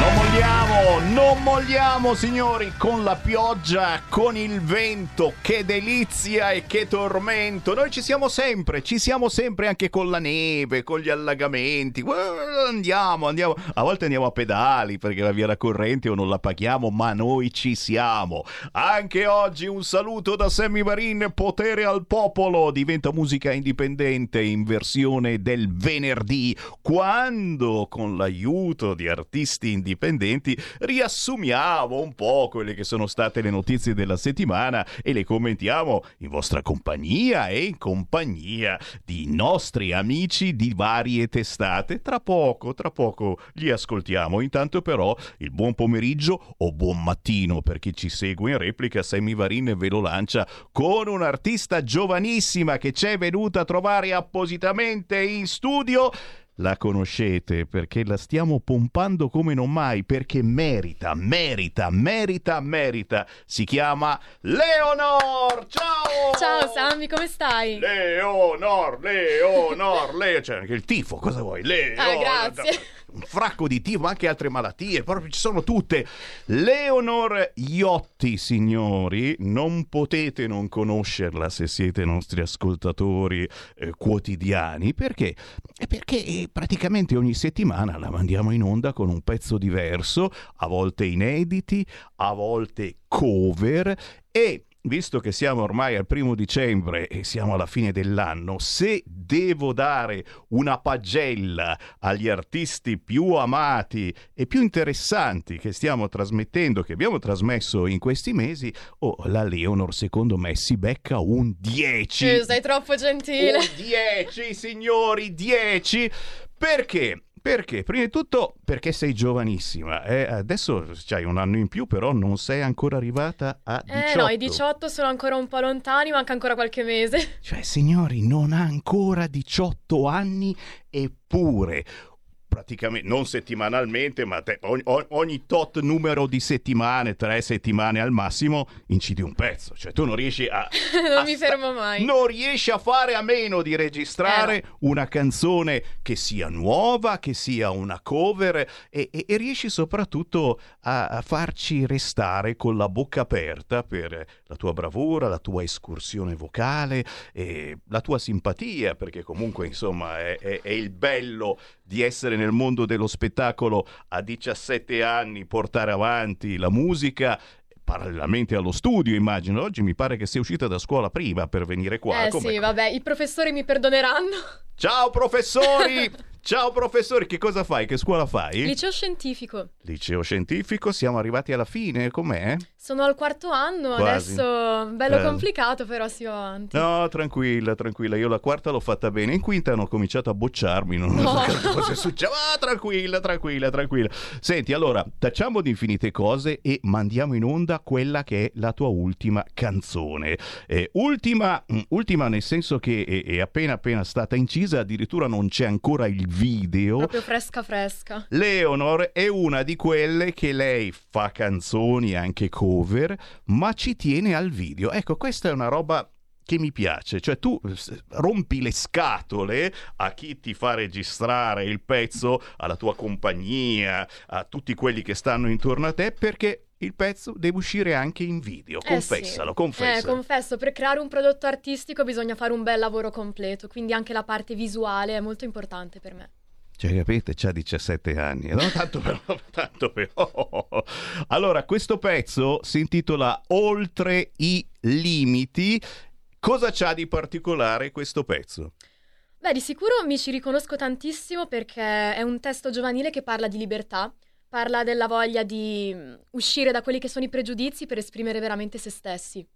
Non molliamo, non molliamo signori con la pioggia, con il vento, che delizia e che tormento. Noi ci siamo sempre, ci siamo sempre anche con la neve, con gli allagamenti. Andiamo, andiamo, a volte andiamo a pedali perché la via da corrente o non la paghiamo, ma noi ci siamo. Anche oggi un saluto da Sammy Varin, potere al popolo, diventa musica indipendente in versione del venerdì, quando con l'aiuto di artisti indipendenti riassumiamo un po' quelle che sono state le notizie della settimana e le commentiamo in vostra compagnia e in compagnia di nostri amici di varie testate. Tra poco, tra poco li ascoltiamo. Intanto però il buon pomeriggio o buon mattino per chi ci segue in replica, Sammy Varin ve lo lancia con un'artista giovanissima che ci è venuta a trovare appositamente in studio. La conoscete perché la stiamo pompando come non mai, perché merita, merita, merita, merita. Si chiama Leonor! Ciao! Ciao Sammy, come stai? Leonor, Leonor, Leo, c'è anche il tifo, cosa vuoi? Leonor, Ah, grazie. Un fracco di tifo, anche altre malattie, proprio ci sono tutte. Leonor Iotti, signori, non potete non conoscerla se siete nostri ascoltatori eh, quotidiani, perché? Eh, Perché eh, praticamente ogni settimana la mandiamo in onda con un pezzo diverso, a volte inediti, a volte cover e visto che siamo ormai al primo dicembre e siamo alla fine dell'anno, se devo dare una pagella agli artisti più amati e più interessanti che stiamo trasmettendo, che abbiamo trasmesso in questi mesi, oh, la Leonor secondo me si becca un 10. Eh, sei troppo gentile. Un 10, signori, 10. Perché? Perché? Prima di tutto perché sei giovanissima. eh, adesso c'hai un anno in più, però non sei ancora arrivata a 18. Eh no, i 18 sono ancora un po' lontani, manca ancora qualche mese. Cioè, signori, non ha ancora 18 anni eppure praticamente non settimanalmente, ma te- ogni, ogni tot numero di settimane, tre settimane al massimo, incidi un pezzo. Cioè, tu non riesci a. non a mi fermo mai. Non riesci a fare a meno di registrare Eh, una canzone che sia nuova, che sia una cover e, e- e riesci soprattutto a, a farci restare con la bocca aperta per la tua bravura, la tua escursione vocale e la tua simpatia, perché comunque insomma è, è- è il bello di essere nel mondo dello spettacolo a 17 anni, portare avanti la musica parallelamente allo studio, immagino. Oggi mi pare che sia uscita da scuola prima per venire qua. eh Com'è? sì, vabbè, i professori mi perdoneranno. Ciao professori! Ciao professori, che cosa fai? Che scuola fai? Liceo scientifico. Liceo scientifico, siamo arrivati alla fine, com'è? Sono al quarto anno, Quasi. adesso bello Eh. complicato, però si va avanti. No, tranquilla, tranquilla, io la quarta l'ho fatta bene, in quinta hanno cominciato a bocciarmi, non No. so cosa è successo. Ah, tranquilla, tranquilla, tranquilla. Senti, allora, tacciamo di infinite cose e mandiamo in onda quella che è la tua ultima canzone. Eh, ultima, mm, ultima nel senso che è, è appena appena stata incisa, addirittura non c'è ancora il video. Proprio fresca fresca. Leonor è una di quelle che lei fa canzoni anche cover, ma ci tiene al video. Ecco, questa è una roba che mi piace, cioè tu rompi le scatole a chi ti fa registrare il pezzo, alla tua compagnia, a tutti quelli che stanno intorno a te, perché il pezzo deve uscire anche in video. Eh sì. Confessalo, Eh, confessalo. confesso, per creare un prodotto artistico bisogna fare un bel lavoro completo, quindi anche la parte visuale è molto importante per me. Cioè, capite? C'ha 17 anni. No, tanto però, tanto però. Allora, questo pezzo si intitola Oltre i limiti. Cosa c'ha di particolare questo pezzo? Beh, di sicuro mi ci riconosco tantissimo perché è un testo giovanile che parla di libertà, parla della voglia di mm, uscire da quelli che sono i pregiudizi per esprimere veramente se stessi.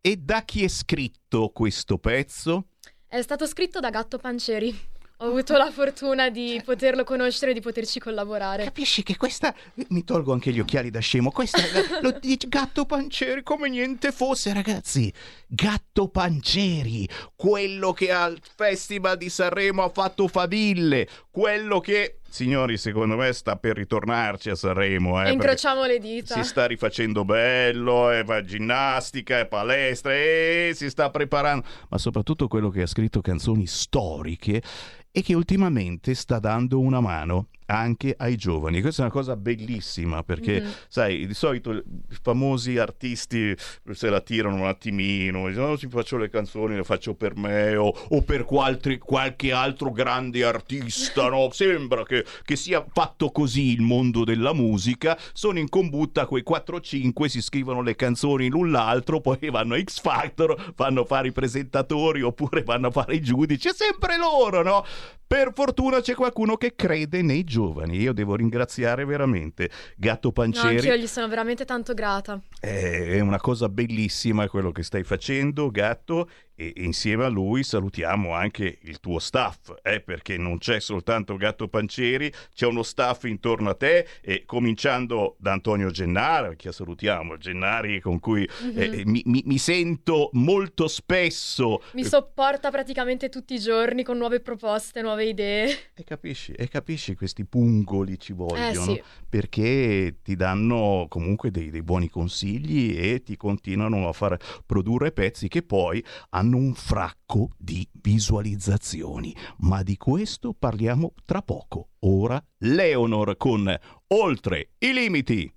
E da chi è scritto questo pezzo? È stato scritto da Gatto Pancieri. Ho avuto la fortuna di poterlo conoscere e di poterci collaborare. Capisci che questa. Mi tolgo anche gli occhiali da scemo. Questa lo dice Gatto Pancieri come niente fosse, ragazzi. Gatto Pancieri, quello che al Festival di Sanremo ha fatto faville, quello che Signori, secondo me sta per ritornarci a Sanremo. Eh, Incrociamo le dita. Si sta rifacendo bello, eh, fa ginnastica, è palestra, e si sta preparando. Ma soprattutto quello che ha scritto canzoni storiche e che ultimamente sta dando una mano anche ai giovani. Questa è una cosa bellissima perché, mm-hmm. sai, di solito i famosi artisti se la tirano un attimino, dicono, no, si faccio le canzoni, le faccio per me o, o per qualche, qualche altro grande artista, no? Sembra che, che, sia fatto così il mondo della musica, sono in combutta quei 4-5, si scrivono le canzoni l'un l'altro, poi vanno a X Factor, vanno a fare i presentatori oppure vanno a fare i giudici, è sempre loro, no? Per fortuna c'è qualcuno che crede nei giovani. Io devo ringraziare veramente Gatto Pancieri. No, anch'io gli sono veramente tanto grata. È una cosa bellissima quello che stai facendo, Gatto, e insieme a lui salutiamo anche il tuo staff, eh, perché non c'è soltanto Gatto Pancieri, c'è uno staff intorno a te, e cominciando da Antonio Gennari, che salutiamo, Gennari con cui mm-hmm. eh, mi, mi, mi, sento molto spesso. Mi sopporta praticamente tutti i giorni con nuove proposte, nuove idee. E capisci, e capisci questi pungoli ci vogliono, eh, sì. perché ti danno comunque dei, dei buoni consigli e ti continuano a far produrre pezzi che poi hanno hanno un fracco di visualizzazioni, ma di questo parliamo tra poco. Ora Leonor con Oltre i limiti.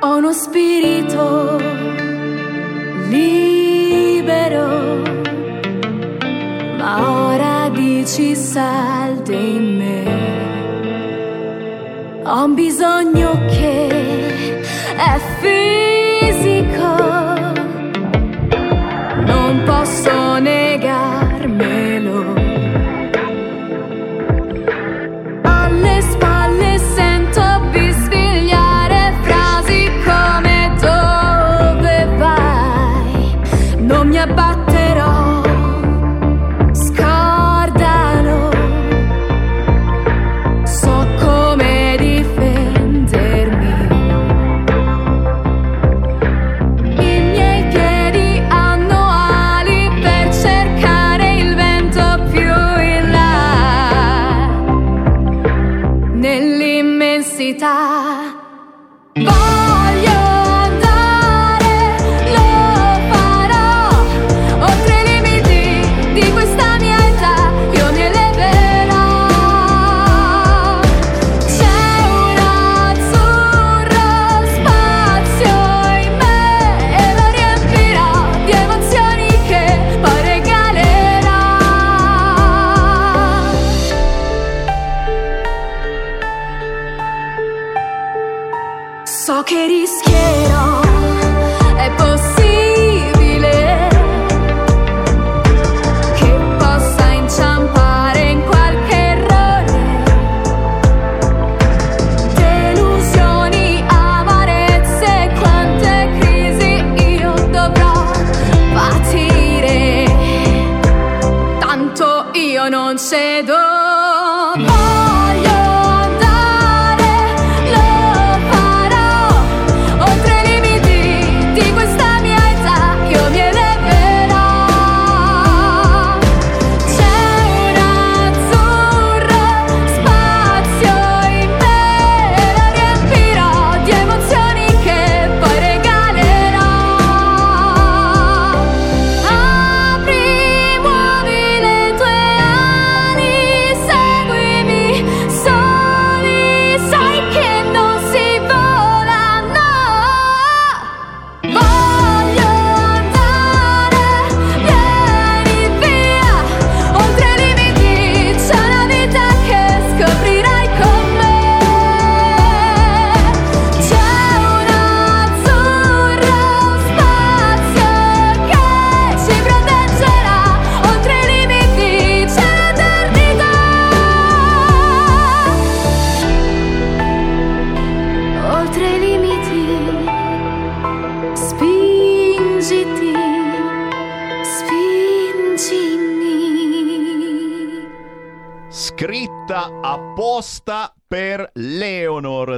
Ho uno spirito libero, ma ora dici salde in me. Ho bisogno che fisico, non posso negarmelo.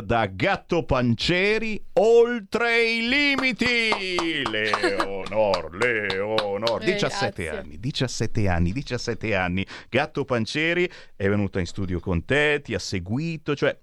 Da Gatto Panceri oltre i limiti. Leonor, Leonor, Eh, 17 grazie. anni, 17 anni, 17 anni. Gatto Panceri è venuta in studio con te, ti ha seguito, cioè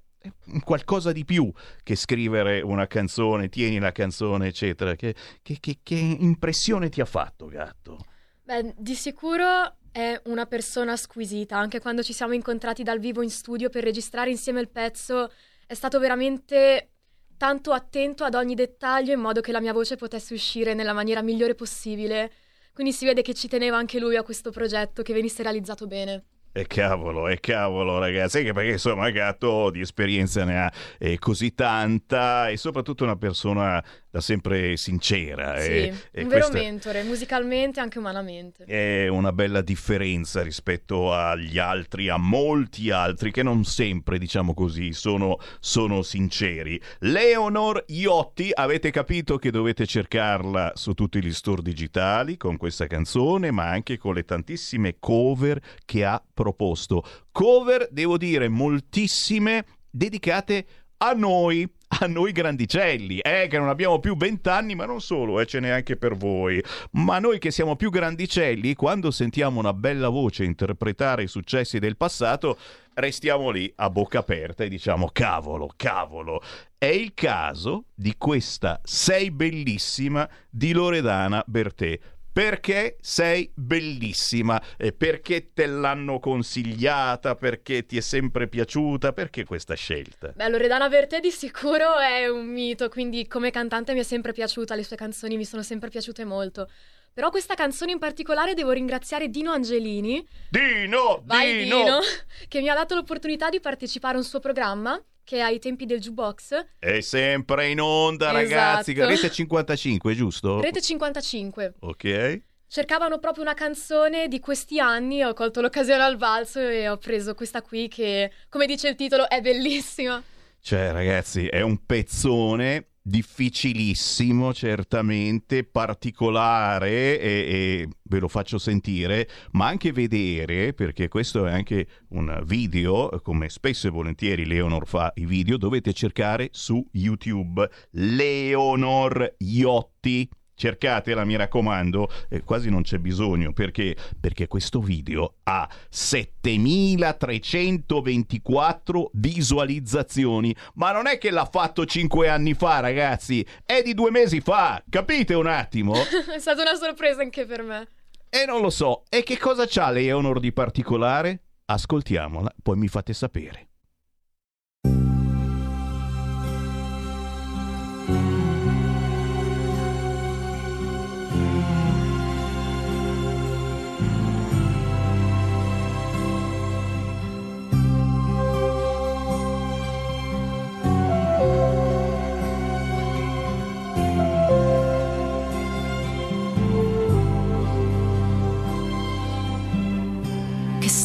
qualcosa di più che scrivere una canzone, tieni la canzone, eccetera. Che, che- che- che impressione ti ha fatto, Gatto? Beh, di sicuro è una persona squisita, anche quando ci siamo incontrati dal vivo in studio per registrare insieme il pezzo, è stato veramente tanto attento ad ogni dettaglio in modo che la mia voce potesse uscire nella maniera migliore possibile. Quindi si vede che ci teneva anche lui a questo progetto, che venisse realizzato bene. E cavolo, e cavolo ragazzi, anche perché insomma Gatto di esperienza ne ha eh, così tanta e soprattutto una persona da sempre sincera. Sì, e, e un vero questa mentore, musicalmente e anche umanamente. è una bella differenza rispetto agli altri, a molti altri che non sempre, diciamo così, sono, sono sinceri. Leonor Iotti, avete capito che dovete cercarla su tutti gli store digitali con questa canzone, ma anche con le tantissime cover che ha proposto. Cover, devo dire, moltissime dedicate a noi, a noi grandicelli, eh, che non abbiamo più vent'anni, ma non solo, eh, ce n'è anche per voi. Ma noi che siamo più grandicelli, quando sentiamo una bella voce interpretare i successi del passato, restiamo lì a bocca aperta e diciamo cavolo, cavolo. È il caso di questa Sei bellissima di Loredana Bertè. Perché sei bellissima? Eh, perché te l'hanno consigliata? Perché ti è sempre piaciuta? Perché questa scelta? Beh, Loredana Bertè di sicuro è un mito, quindi come cantante mi è sempre piaciuta, le sue canzoni mi sono sempre piaciute molto. Però questa canzone in particolare devo ringraziare Dino Angelini, Dino! vai Dino! Dino, che mi ha dato l'opportunità di partecipare a un suo programma che è ai tempi del jukebox, È sempre in onda, ragazzi. Esatto. Rete 55, giusto? Rete 55. Ok. Cercavano proprio una canzone di questi anni, ho colto l'occasione al balzo e ho preso questa qui che, come dice il titolo, è bellissima. Cioè, ragazzi, è un pezzone difficilissimo, certamente, particolare e, e ve lo faccio sentire, ma anche vedere, perché questo è anche un video, come spesso e volentieri Leonor fa i video, dovete cercare su YouTube Leonor Iotti. Cercatela, mi raccomando, eh, quasi non c'è bisogno perché, perché questo video ha 7324 visualizzazioni. Ma non è che l'ha fatto 5 anni fa, ragazzi, è di due mesi fa. Capite un attimo? è stata una sorpresa anche per me. E non lo so. E che cosa c'ha Leonor di particolare? Ascoltiamola, poi mi fate sapere.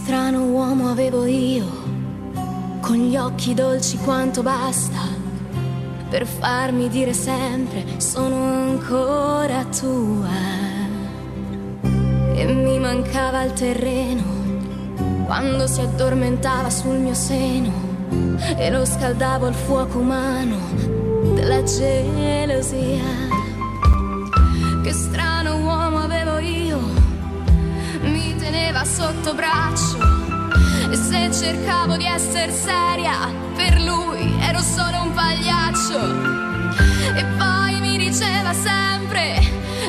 Strano uomo avevo io, con gli occhi dolci quanto basta, per farmi dire sempre sono ancora tua. E mi mancava il terreno quando si addormentava sul mio seno e lo scaldavo al fuoco umano della gelosia. Che strano sotto braccio e se cercavo di essere seria per lui ero solo un pagliaccio. E poi mi diceva sempre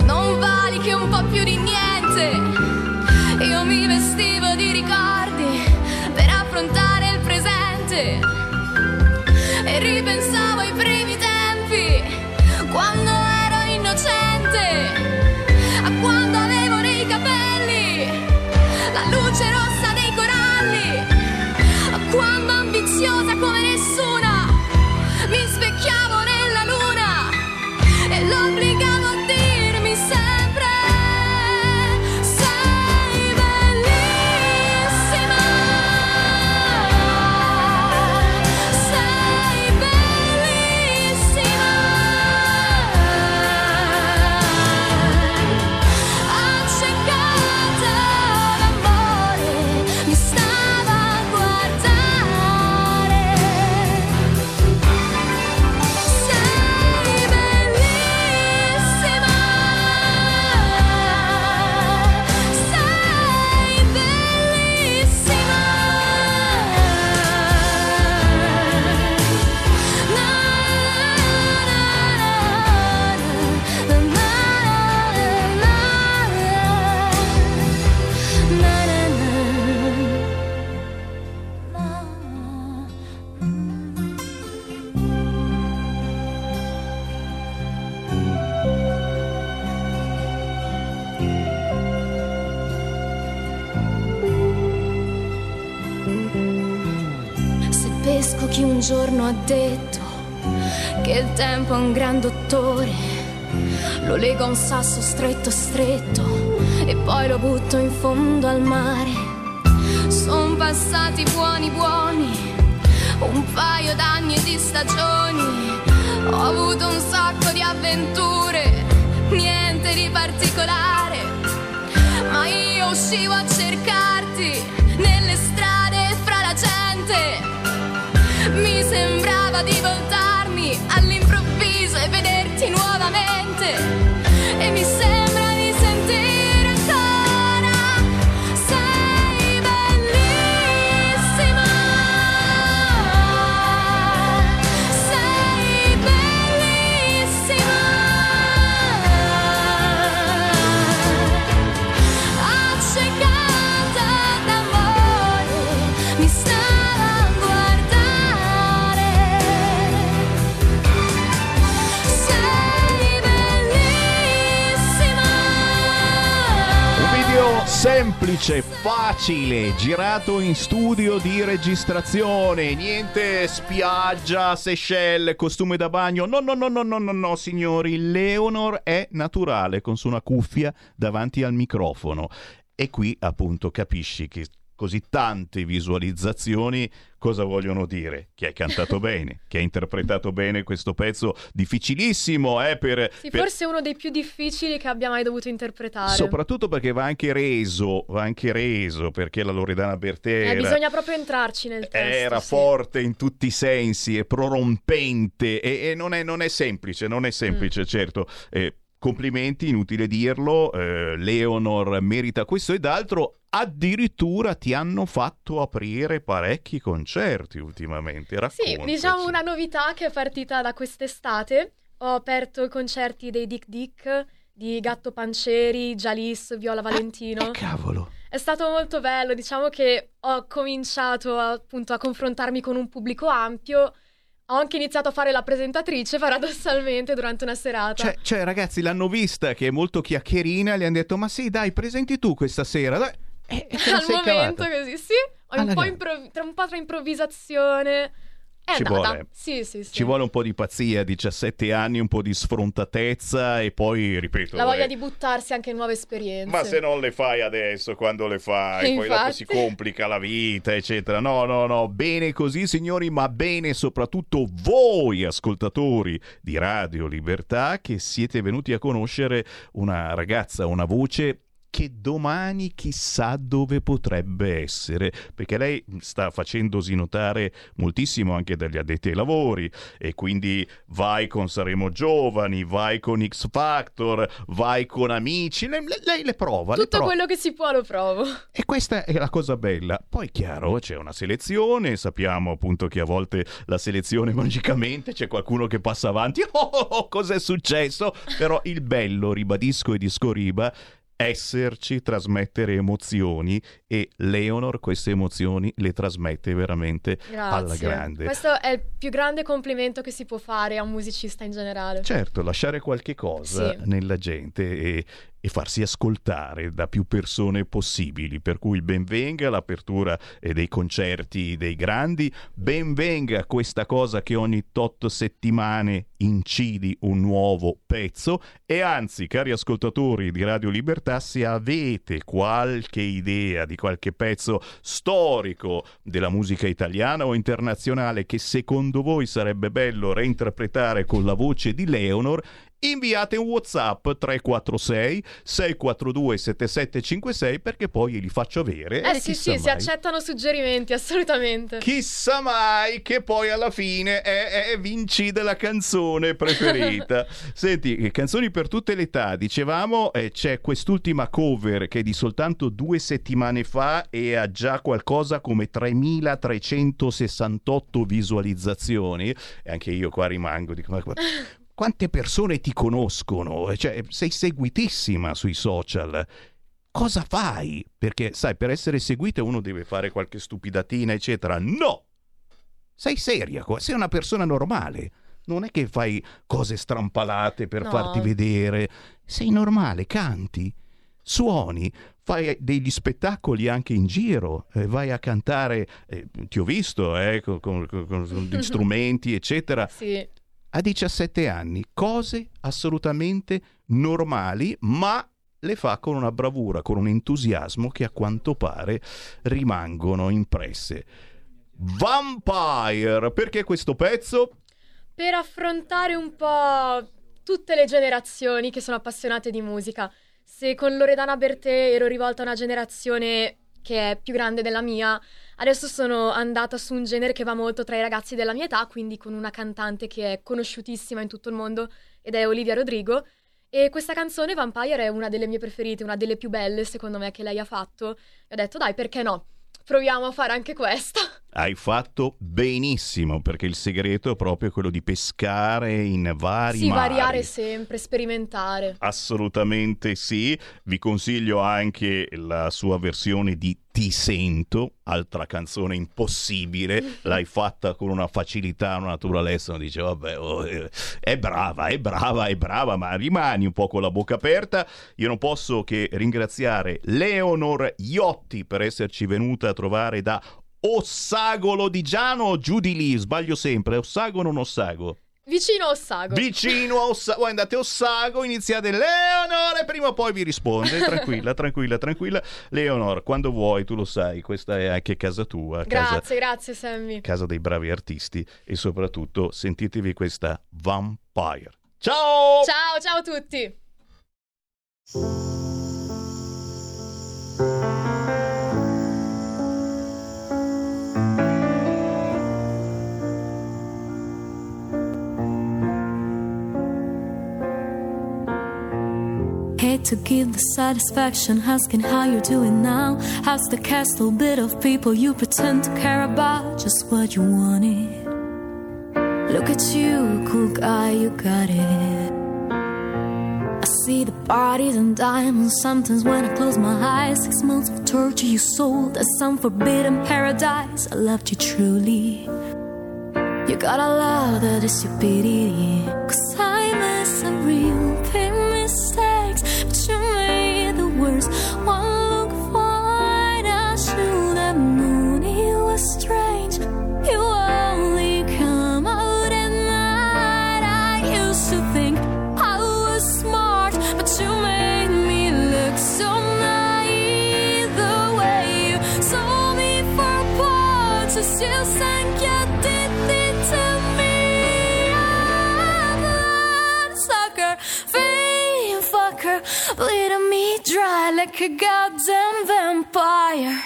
non vali che un po' più di niente io mi vestivo di ricordi per affrontare il presente. E ripensavo ai primi tempi quando ero innocente detto che il tempo è un gran dottore. Lo lega a un sasso stretto stretto e poi lo butto in fondo al mare. Sono passati buoni buoni, un paio d'anni e di stagioni. Ho avuto un sacco di avventure, niente di particolare. Ma io uscivo a cercarti nelle strade fra la gente. Mi sembrava di voltarmi all'improvviso e vederti nuovamente. E mi sembra semplice, facile, girato in studio di registrazione, niente spiaggia, Seychelles, costume da bagno. No, no, no, no, no, no, no, signori, Leonor è naturale con su una cuffia davanti al microfono. E qui appunto capisci che così tante visualizzazioni cosa vogliono dire? Che hai cantato bene, che hai interpretato bene questo pezzo difficilissimo, eh, per, Sì, per- forse uno dei più difficili che abbia mai dovuto interpretare. Soprattutto perché va anche reso, va anche reso, perché la Loredana Bertè Eh, bisogna proprio entrarci nel testo. era sì. forte in tutti i sensi, è prorompente e, e non, è, non è semplice, non è semplice, Mm. certo. Eh, complimenti, inutile dirlo, eh, Leonor merita questo ed altro. Addirittura ti hanno fatto aprire parecchi concerti ultimamente. Sì, Raccontaci. diciamo una novità che è partita da quest'estate. Ho aperto i concerti dei Dick Dick, di Gatto Pancieri, Jalis, Viola Valentino. Eh, cavolo. È stato molto bello, diciamo che ho cominciato appunto a confrontarmi con un pubblico ampio. Ho anche iniziato a fare la presentatrice paradossalmente durante una serata. Cioè, cioè, ragazzi, l'hanno vista che è molto chiacchierina e le hanno detto: Ma sì, dai, presenti tu questa sera. Dai. E, e la Al momento cavata. così, sì, ho un po', impro- tra, un po' tra improvvisazione. Ci vuole. Sì, sì, sì. Ci vuole un po' di pazzia, 17 anni, un po' di sfrontatezza e poi, ripeto, La voglia eh, di buttarsi anche in nuove esperienze. ma se non le fai adesso, quando le fai, poi dopo si complica la vita, eccetera. No, no, no, bene così, signori, ma bene soprattutto voi, ascoltatori di Radio Libertà, che siete venuti a conoscere una ragazza, una voce che domani chissà dove potrebbe essere, perché lei sta facendosi notare moltissimo anche dagli addetti ai lavori e quindi vai con Saremo Giovani, vai con X Factor, vai con amici, lei, lei le prova, le Tutto prova. quello che si può lo provo. E questa è la cosa bella. Poi, chiaro, c'è una selezione. Sappiamo appunto che a volte la selezione magicamente c'è qualcuno che passa avanti. Oh, oh, oh, cos'è successo? Però il bello, ribadisco e discoriba, esserci, trasmettere emozioni e Leonor queste emozioni le trasmette veramente alla Grazie. grande. Questo è il più grande complimento che si può fare a un musicista in generale. Certo, lasciare qualche cosa Sì. nella gente e, e farsi ascoltare da più persone possibili. Per cui ben venga l'apertura eh, dei concerti dei grandi, ben venga questa cosa che ogni tot settimane incidi un nuovo pezzo e anzi, cari ascoltatori di Radio Libertà, se avete qualche idea di qualche pezzo storico della musica italiana o internazionale che secondo voi sarebbe bello reinterpretare con la voce di Leonor, inviate un WhatsApp 346 642 7756 perché poi li faccio avere. Eh sì, sì, si mai- accettano suggerimenti, assolutamente. Chissà mai che poi alla fine è, è vinci della canzone preferita. Senti, eh, canzoni per tutte le età, dicevamo, eh, c'è quest'ultima cover che è di soltanto due settimane fa e ha già qualcosa come 3368 visualizzazioni. E anche io qua rimango, dico, ma quante persone ti conoscono? Cioè, sei seguitissima sui social. Cosa fai? Perché, sai, per essere seguita uno deve fare qualche stupidatina, eccetera. No! Sei seria, sei una persona normale. Non è che fai cose strampalate per No. farti vedere. Sei normale, canti, suoni, fai degli spettacoli anche in giro, eh, vai a cantare, eh, ti ho visto eh, con, con, con, con gli strumenti, eccetera. Sì. A 17 anni, cose assolutamente normali, ma le fa con una bravura, con un entusiasmo che a quanto pare rimangono impresse. Vampire, perché questo pezzo? Per affrontare un po' tutte le generazioni che sono appassionate di musica. Se con Loredana Bertè ero rivolta a una generazione che è più grande della mia, adesso sono andata su un genere che va molto tra i ragazzi della mia età, quindi con una cantante che è conosciutissima in tutto il mondo ed è Olivia Rodrigo. E questa canzone Vampire è una delle mie preferite, una delle più belle secondo me che lei ha fatto. E ho detto dai, perché no? Proviamo a fare anche questa. Hai fatto benissimo perché il segreto è proprio quello di pescare in vari Sì, mari. variare sempre, sperimentare. Assolutamente sì. Vi consiglio anche la sua versione di Ti sento, altra canzone impossibile. L'hai fatta con una facilità, una naturalezza. Non dice, vabbè, oh, eh, è brava, è brava, è brava, ma rimani un po' con la bocca aperta. Io non posso che ringraziare Leonor Iotti per esserci venuta a trovare da Ossagolo di Giano giù di lì? Sbaglio sempre, Ossago o non Ossago? Vicino a Ossago. Vicino a Ossago, voi andate a Ossago, iniziate Leonor e prima o poi vi risponde, tranquilla, tranquilla, tranquilla. Leonor, quando vuoi, tu lo sai, questa è anche casa tua, casa, Grazie, grazie Sammy. casa dei bravi artisti e soprattutto sentitevi questa Vampire. Ciao! Ciao, ciao a tutti. To give the satisfaction asking how you're doing now. How's the castle bit of people you pretend to care about? Just what you wanted. Look at you, cool guy, you got it. I see the bodies and diamonds sometimes when I close my eyes. Six months of torture you sold as some forbidden paradise. I loved you truly. You gotta love that is stupidity. Cause I miss a real you made dry like a goddamn vampire.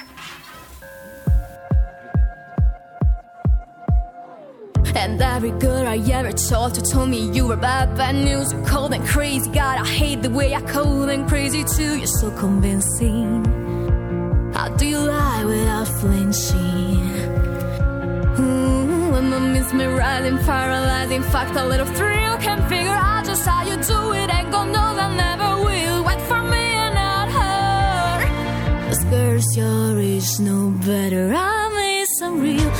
And every girl I ever talked to told me you were bad, bad news. You're cold and crazy. God, I hate the way I cold and crazy too. You're so convincing. How do you lie without flinching? Ooh, I'm a mesmerizing, paralyzing fact. A little thrill can't figure out just how you do it. Ain't gonna know that never girl's your is no better. I made some real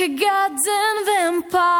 like a goddamn vampire.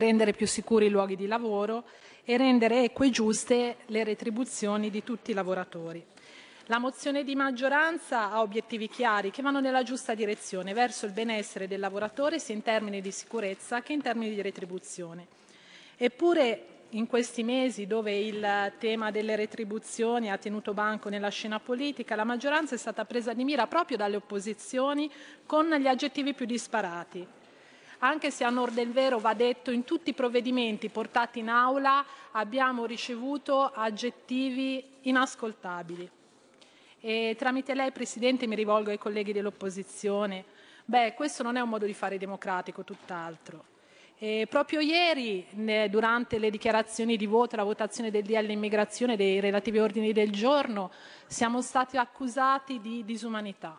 Rendere più sicuri i luoghi di lavoro e rendere eque e giuste le retribuzioni di tutti i lavoratori. La mozione di maggioranza ha obiettivi chiari che vanno nella giusta direzione verso il benessere del lavoratore sia in termini di sicurezza che in termini di retribuzione. Eppure in questi mesi dove il tema delle retribuzioni ha tenuto banco nella scena politica, la maggioranza è stata presa di mira proprio dalle opposizioni con gli aggettivi più disparati anche se a onor del vero va detto in tutti i provvedimenti portati in aula abbiamo ricevuto aggettivi inascoltabili. E tramite lei, Presidente, mi rivolgo ai colleghi dell'opposizione. Beh, questo non è un modo di fare democratico, tutt'altro. E proprio ieri, durante le dichiarazioni di voto, la votazione del DL immigrazione dei relativi ordini del giorno, siamo stati accusati di disumanità.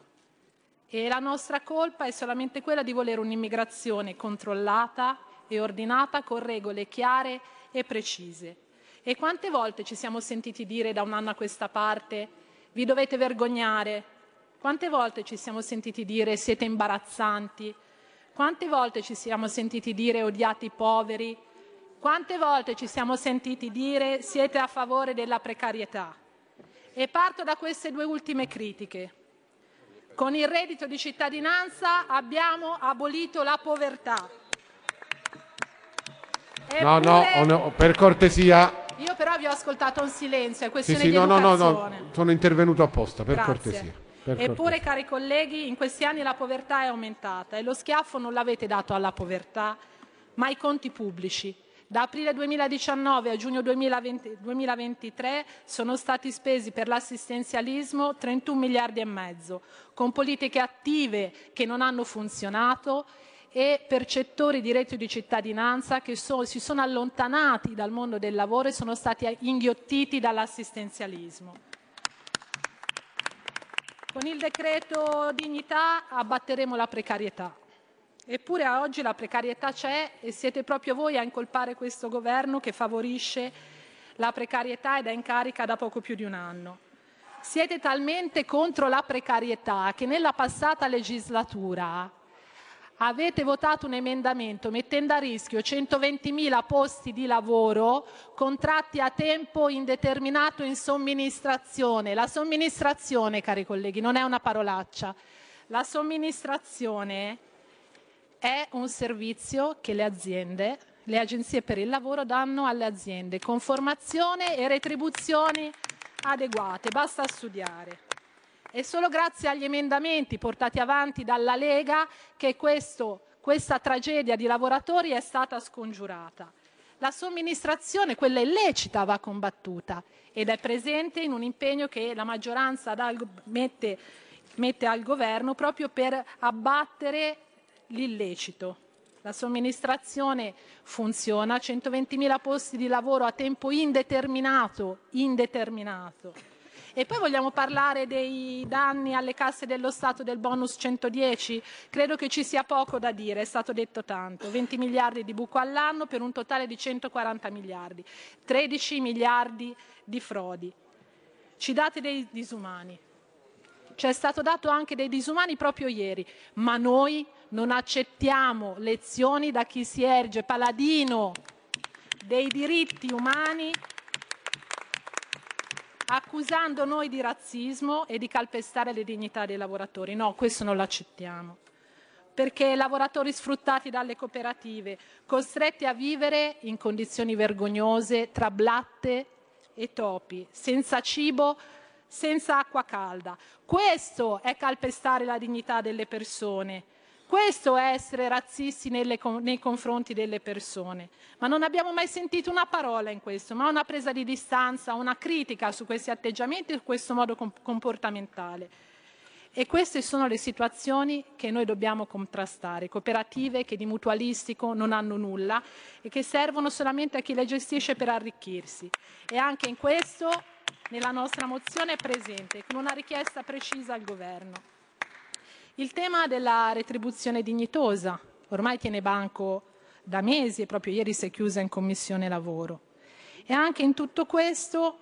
E la nostra colpa è solamente quella di volere un'immigrazione controllata e ordinata con regole chiare e precise. E quante volte ci siamo sentiti dire da un anno a questa parte vi dovete vergognare? Quante volte ci siamo sentiti dire siete imbarazzanti? Quante volte ci siamo sentiti dire odiate i poveri? Quante volte ci siamo sentiti dire siete a favore della precarietà? E parto da queste due ultime critiche. Con il reddito di cittadinanza abbiamo abolito la povertà. No, no, oh, no, per cortesia. Io però vi ho ascoltato in silenzio, è Sì, questione sì, di no, no, no, no, sono intervenuto apposta, per Grazie. cortesia. per Eppure, cortesia. cari colleghi, in questi anni la povertà è aumentata e lo schiaffo non l'avete dato alla povertà, ma ai conti pubblici. Da aprile 2019 a giugno 2020 2023 sono stati spesi per l'assistenzialismo 31 miliardi e mezzo, con politiche attive che non hanno funzionato e percettori di reddito di cittadinanza che so- si sono allontanati dal mondo del lavoro e sono stati inghiottiti dall'assistenzialismo. Con il decreto dignità abbatteremo la precarietà. Eppure a oggi la precarietà c'è e siete proprio voi a incolpare questo governo che favorisce la precarietà ed è in carica da poco più di un anno. Siete talmente contro la precarietà che nella passata legislatura avete votato un emendamento mettendo a rischio 120.000 posti di lavoro, contratti a tempo indeterminato in somministrazione. La somministrazione, cari colleghi, non è una parolaccia. La somministrazione è un servizio che le aziende, le agenzie per il lavoro danno alle aziende con formazione e retribuzioni adeguate. Basta studiare. È solo grazie agli emendamenti portati avanti dalla Lega che questo- questa tragedia di lavoratori è stata scongiurata. La somministrazione, quella illecita, va combattuta ed è presente in un impegno che la maggioranza mette, mette al governo proprio per abbattere l'illecito. La somministrazione funziona, 120.000 posti di lavoro a tempo indeterminato, indeterminato. E poi vogliamo parlare dei danni alle casse dello Stato del bonus 110? Credo che ci sia poco da dire, è stato detto tanto. 20 miliardi di buco all'anno per un totale di 140 miliardi, 13 miliardi di frodi. Ci date dei disumani. Ci è stato dato anche dei disumani proprio ieri, ma noi non accettiamo lezioni da chi si erge paladino dei diritti umani accusando noi di razzismo e di calpestare le dignità dei lavoratori. No, questo non l'accettiamo. Perché lavoratori sfruttati dalle cooperative, costretti a vivere in condizioni vergognose tra blatte e topi, senza cibo, senza acqua calda. Questo è calpestare la dignità delle persone. Questo è essere razzisti nelle, nei confronti delle persone. Ma non abbiamo mai sentito una parola in questo, ma una presa di distanza, una critica su questi atteggiamenti e su questo modo comportamentale. E queste sono le situazioni che noi dobbiamo contrastare, cooperative che di mutualistico non hanno nulla e che servono solamente a chi le gestisce per arricchirsi. E anche in questo nella nostra mozione è presente, con una richiesta precisa al Governo. Il tema della retribuzione dignitosa ormai tiene banco da mesi e proprio ieri si è chiusa in commissione lavoro. E anche in tutto questo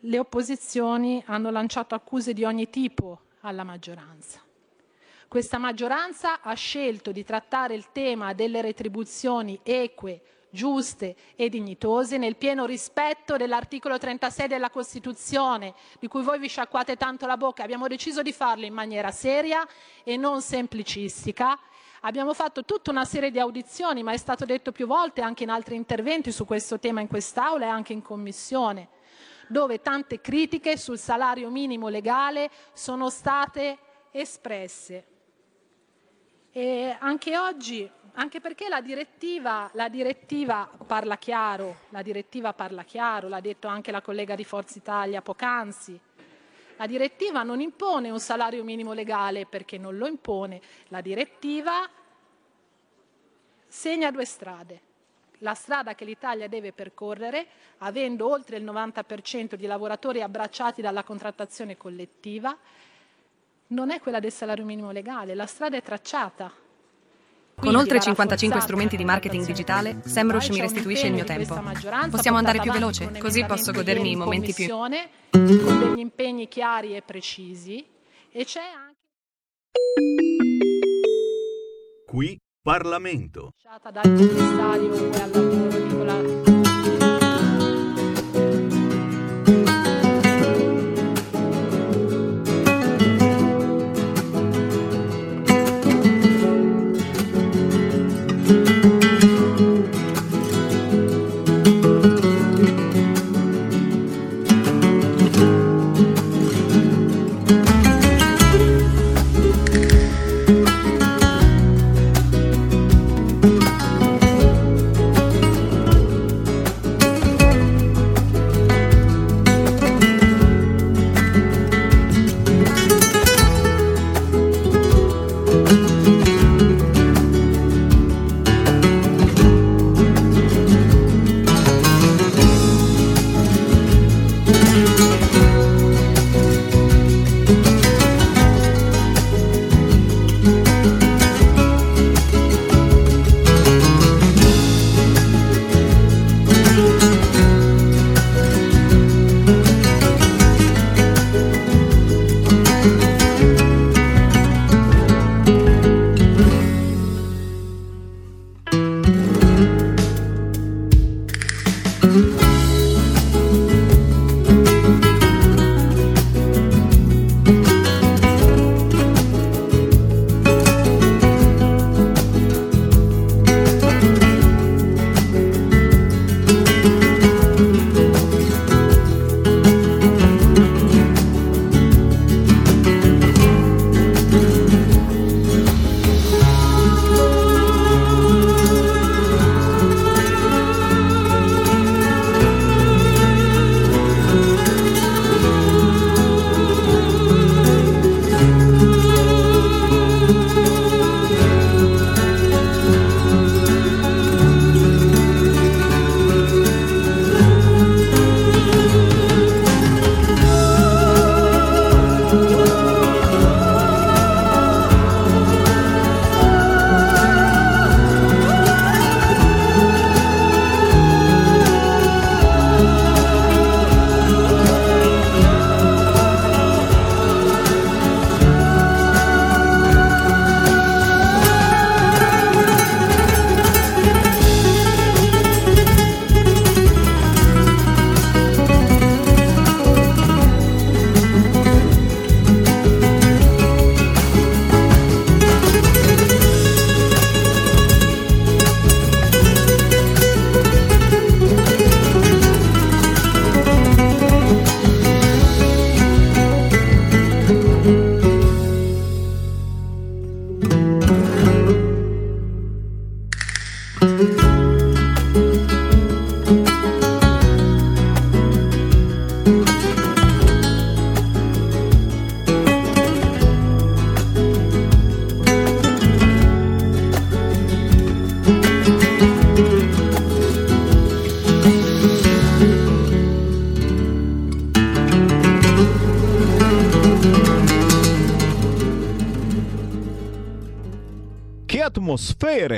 le opposizioni hanno lanciato accuse di ogni tipo alla maggioranza. Questa maggioranza ha scelto di trattare il tema delle retribuzioni eque, giuste e dignitose nel pieno rispetto dell'articolo 36 della Costituzione, di cui voi vi sciacquate tanto la bocca. Abbiamo deciso di farlo in maniera seria e non semplicistica. Abbiamo fatto tutta una serie di audizioni, ma è stato detto più volte anche in altri interventi su questo tema in quest'Aula e anche in Commissione, dove tante critiche sul salario minimo legale sono state espresse. E anche oggi anche perché la direttiva, la direttiva parla chiaro, la direttiva parla chiaro, l'ha detto anche la collega di Forza Italia poc'anzi. La direttiva non impone un salario minimo legale perché non lo impone. La direttiva segna due strade. La strada che l'Italia deve percorrere, avendo oltre il 90% di lavoratori abbracciati dalla contrattazione collettiva, non è quella del salario minimo legale. La strada è tracciata con oltre 55 strumenti di marketing digitale, SEMrush mi restituisce il mio tempo. Possiamo andare più veloce, così posso godermi i momenti più... con degli impegni chiari e precisi e c'è anche... Qui Parlamento. dal commissario al lavoro Nicola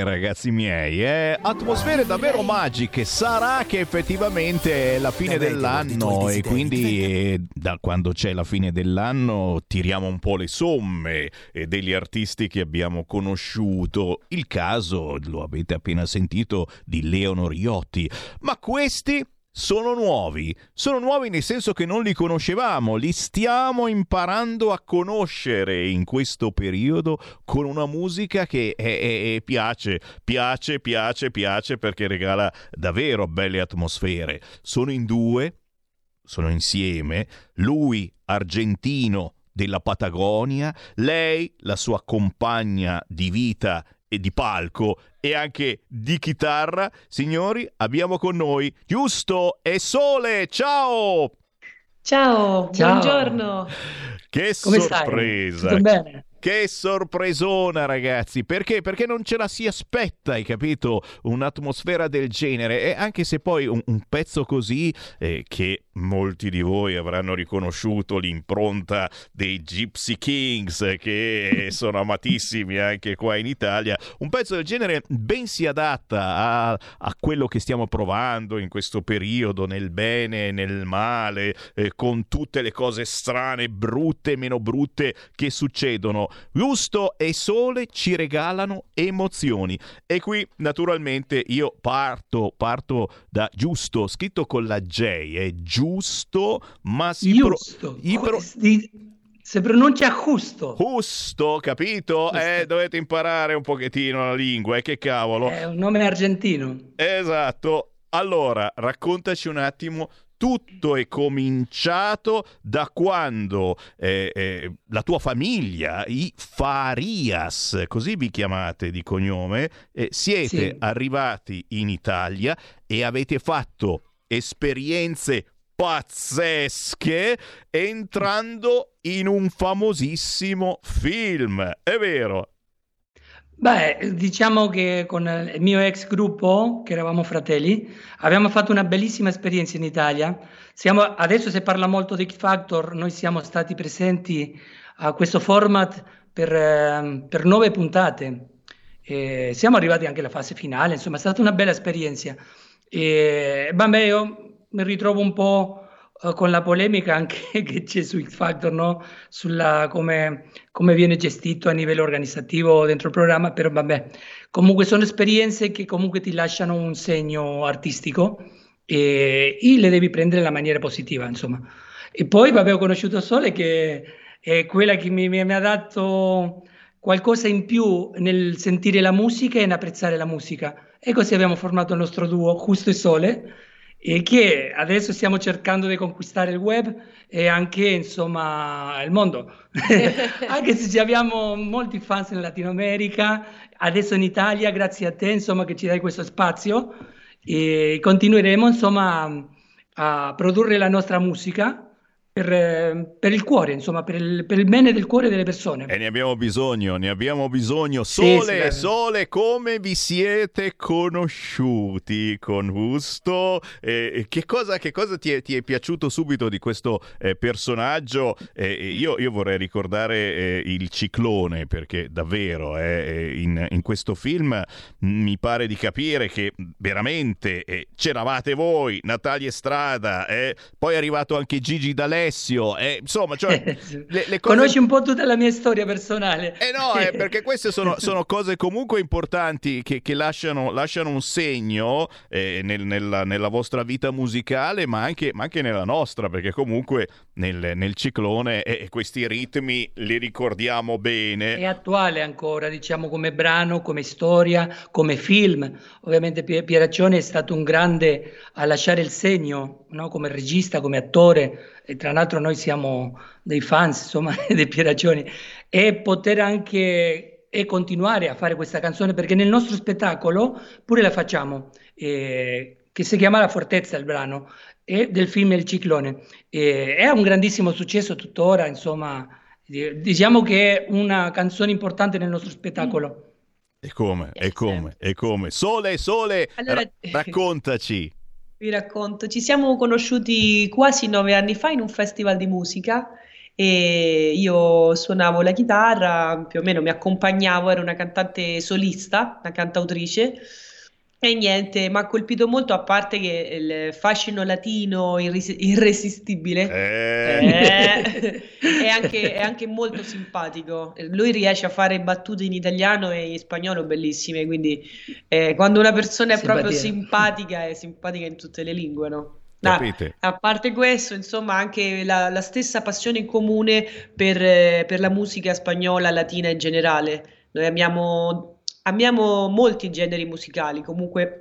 ragazzi miei, eh? atmosfere davvero magiche. Sarà che effettivamente è la fine dell'anno e quindi eh, da quando c'è la fine dell'anno tiriamo un po' le somme eh, degli artisti che abbiamo conosciuto. Il caso, lo avete appena sentito, di Leonor Iotti. Ma questi sono nuovi. Sono nuovi nel senso che non li conoscevamo, li stiamo imparando a conoscere in questo periodo con una musica che è, è, è piace, piace, piace, piace perché regala davvero belle atmosfere. Sono in due, sono insieme, lui argentino della Patagonia, lei la sua compagna di vita e di palco e anche di chitarra. Signori, abbiamo con noi Giusto e Sole. Ciao! Ciao, Ciao. buongiorno. Che Come stai? sorpresa! Tutto bene? Che sorpresona, ragazzi! Perché? Perché non ce la si aspetta, hai capito? Un'atmosfera del genere. E anche se poi un, un pezzo così, eh, che molti di voi avranno riconosciuto l'impronta dei Gypsy Kings, che sono amatissimi anche qua in Italia, un pezzo del genere ben si adatta a, a quello che stiamo provando in questo periodo, nel bene e nel male, eh, con tutte le cose strane, brutte e meno brutte che succedono. Giusto e Sole ci regalano emozioni. E qui, naturalmente, io parto, parto da giusto, scritto con la J, è giusto, ma si Giusto. pro- Se pronuncia giusto. Giusto, capito? Eh, dovete imparare un pochettino la lingua, e che cavolo. È un nome argentino. Esatto. Allora, raccontaci un attimo. Tutto è cominciato da quando eh, eh, la tua famiglia, i Farias, così vi chiamate di cognome, eh, siete Sì. arrivati in Italia e avete fatto esperienze pazzesche entrando in un famosissimo film. È vero? Beh, diciamo che con il mio ex gruppo, che eravamo fratelli, abbiamo fatto una bellissima esperienza in Italia. Siamo, adesso si parla molto di X Factor, noi siamo stati presenti a questo format per, ehm, per nove puntate. E siamo arrivati anche alla fase finale, insomma è stata una bella esperienza. E vabbè, io mi ritrovo un po' eh, con la polemica anche che c'è su X Factor, no? Sulla come, come viene gestito a livello organizzativo dentro il programma, però vabbè, comunque sono esperienze che comunque ti lasciano un segno artistico e, e le devi prendere nella maniera positiva, insomma. E poi vabbè, ho conosciuto Sole che è quella che mi, mi- mi ha dato qualcosa in più nel sentire la musica e nell'apprezzare la musica. E così abbiamo formato il nostro duo, Justo e Sole, e che adesso stiamo cercando di conquistare il web e anche, insomma, il mondo. anche se ci abbiamo molti fans in Latino America, adesso in Italia, grazie a te, insomma, che ci dai questo spazio. E continueremo, insomma, a produrre la nostra musica per, eh, per il cuore, insomma, per il, per il bene del cuore delle persone. E ne abbiamo bisogno, ne abbiamo bisogno. Sì, Sole, sì, Sole, come vi siete conosciuti con Gusto? Eh, che cosa, che cosa ti, è, ti è piaciuto subito di questo eh, personaggio? Eh, io, io vorrei ricordare eh, il ciclone, perché davvero eh, in, in questo film mi pare di capire che veramente eh, c'eravate voi, Natalia Estrada, eh, poi è arrivato anche Gigi D'Alessio, eh, insomma, cioè, le, le cose... Conosci un po' tutta la mia storia personale. Eh no, eh, perché queste sono, sono cose comunque importanti che, che lasciano, lasciano un segno eh, nel- nella, nella vostra vita musicale, ma anche, ma anche nella nostra, perché comunque nel, nel ciclone questi ritmi li ricordiamo bene. È attuale ancora, diciamo, come brano, come storia, come film. Ovviamente Pie- Pieraccioni è stato un grande a lasciare il segno, no? Come regista, come attore. E tra l'altro noi siamo dei fans, insomma, di Pieraccioni. E poter anche e continuare a fare questa canzone, perché nel nostro spettacolo pure la facciamo, eh, che si chiama La Fortezza, il brano, e del film Il Ciclone. E è un grandissimo successo tuttora, insomma, di- diciamo che è una canzone importante nel nostro spettacolo. E come, e come, e come. Sole, Sole, Allora- ra- raccontaci. Vi racconto, ci siamo conosciuti quasi nove anni fa in un festival di musica e io suonavo la chitarra, più o meno mi accompagnavo, ero una cantante solista, una cantautrice. E niente, mi ha colpito molto, a parte che il fascino latino irris- irresistibile eh, è, anche, è anche molto simpatico. Lui riesce a fare battute in italiano e in spagnolo bellissime, quindi eh, quando una persona è proprio Simpatia. simpatica, è simpatica in tutte le lingue, no? Capite? a parte questo, insomma, anche la, la stessa passione in comune per, eh, per la musica spagnola, latina in generale. Noi amiamo, amiamo molti generi musicali, comunque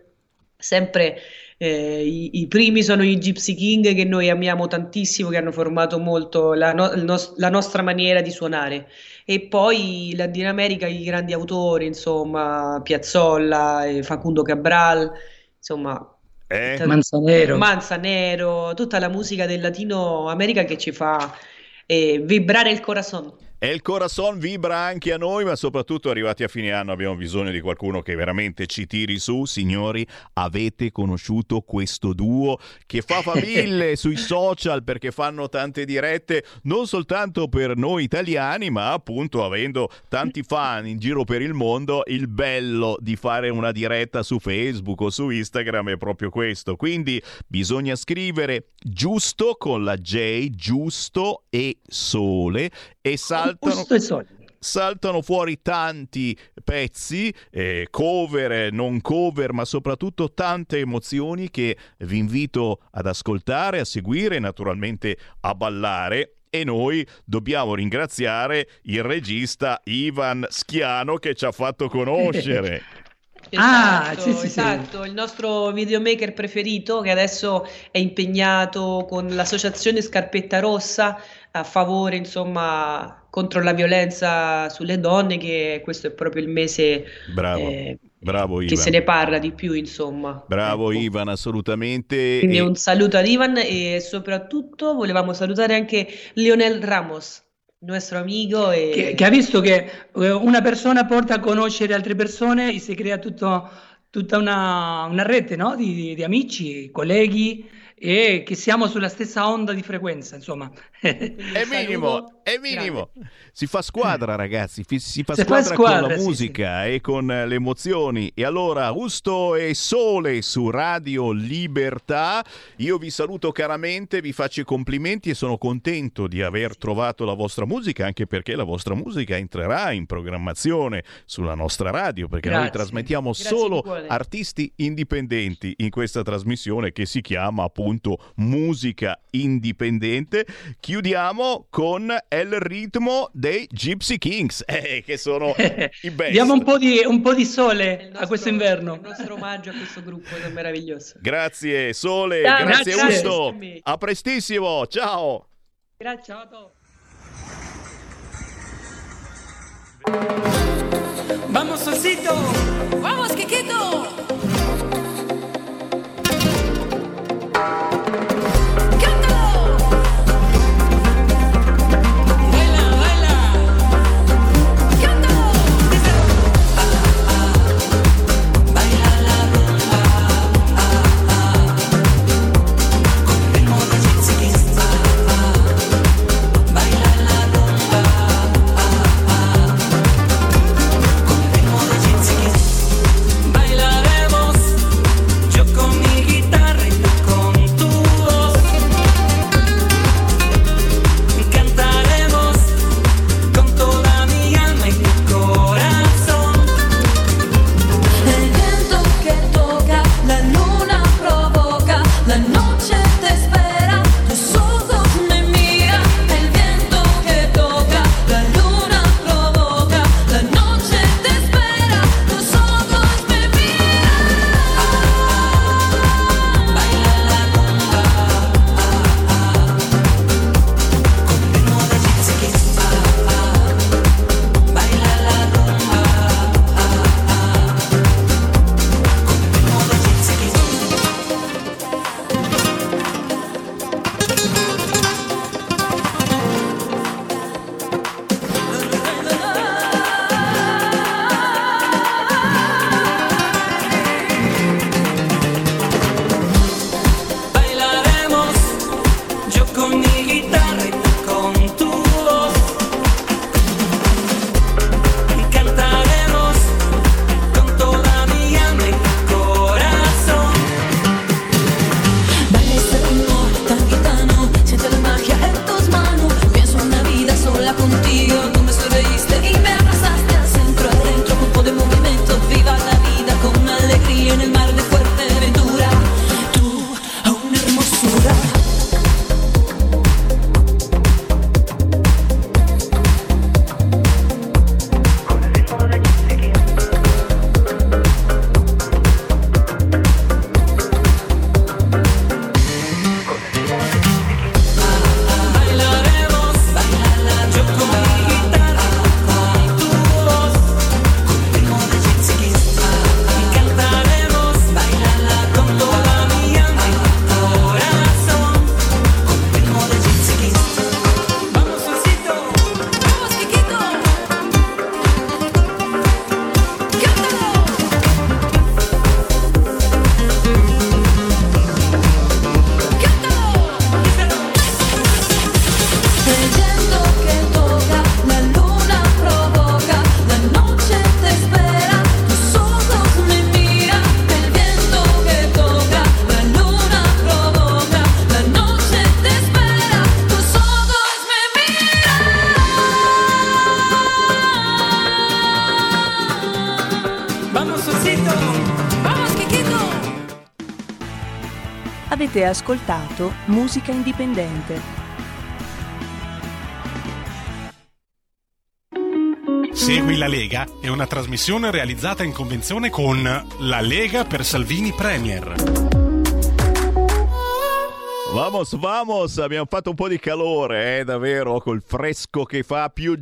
sempre eh, i, i primi sono i Gypsy King che noi amiamo tantissimo, che hanno formato molto la, no- nos- la nostra maniera di suonare. E poi in Latin America i grandi autori, insomma, Piazzolla, Facundo Cabral, insomma, Eh? tutta- Manzanero. Manzanero, tutta la musica del Latino America che ci fa eh, vibrare il corazon. E il corazon vibra anche a noi, ma soprattutto arrivati a fine anno abbiamo bisogno di qualcuno che veramente ci tiri su. Signori, avete conosciuto questo duo che fa faville sui social perché fanno tante dirette, non soltanto per noi italiani, ma appunto avendo tanti fan in giro per il mondo, il bello di fare una diretta su Facebook o su Instagram è proprio questo. Quindi bisogna scrivere giusto con la J, giusto e sole e saltano saltano fuori tanti pezzi, eh, cover, eh, non cover, ma soprattutto tante emozioni che vi invito ad ascoltare, a seguire e naturalmente a ballare. E noi dobbiamo ringraziare il regista Ivan Schiano che ci ha fatto conoscere. Ah, Esatto, sì, sì, sì. esatto, il nostro videomaker preferito che adesso è impegnato con l'associazione Scarpetta Rossa a favore, insomma, contro la violenza sulle donne, che questo è proprio il mese Bravo, eh, bravo che Ivan. se ne parla di più, insomma. Bravo Ecco. Ivan, assolutamente. Quindi E- un saluto ad Ivan e soprattutto volevamo salutare anche Lionel Ramos, nostro amico e Che, che ha visto che eh, una persona porta a conoscere altre persone e si crea tutto- tutta una, una rete, no? di, di- di amici, colleghi e che siamo sulla stessa onda di frequenza, insomma. È minimo, è minimo. Si fa squadra, ragazzi. Si fa Si fa squadra, con squadra, la sì, musica e con le emozioni. E allora, Gusto e Sole su Radio Libertà. Io vi saluto caramente, vi faccio i complimenti e sono contento di aver trovato la vostra musica, anche perché la vostra musica entrerà in programmazione sulla nostra radio, perché noi Grazie. trasmettiamo Grazie solo artisti indipendenti in questa trasmissione che si chiama appunto Musica Indipendente. Chiudiamo con El ritmo dei Gypsy Kings, eh, che sono i best. Diamo un po' di, un po' di sole il a nostro- questo inverno. il nostro omaggio a questo gruppo è meraviglioso. Grazie Sole, Ciao, grazie grazie. Usto. A prestissimo, ciao. Grazie. Ciao a tutti. Vamos, Osito. ¡Vamos, Kikito! thank you Avete ascoltato Musica Indipendente. Segui la Lega è una trasmissione realizzata in convenzione con La Lega per Salvini Premier. Vamos, vamos, abbiamo fatto un po' di calore, eh, davvero, col fresco che fa, più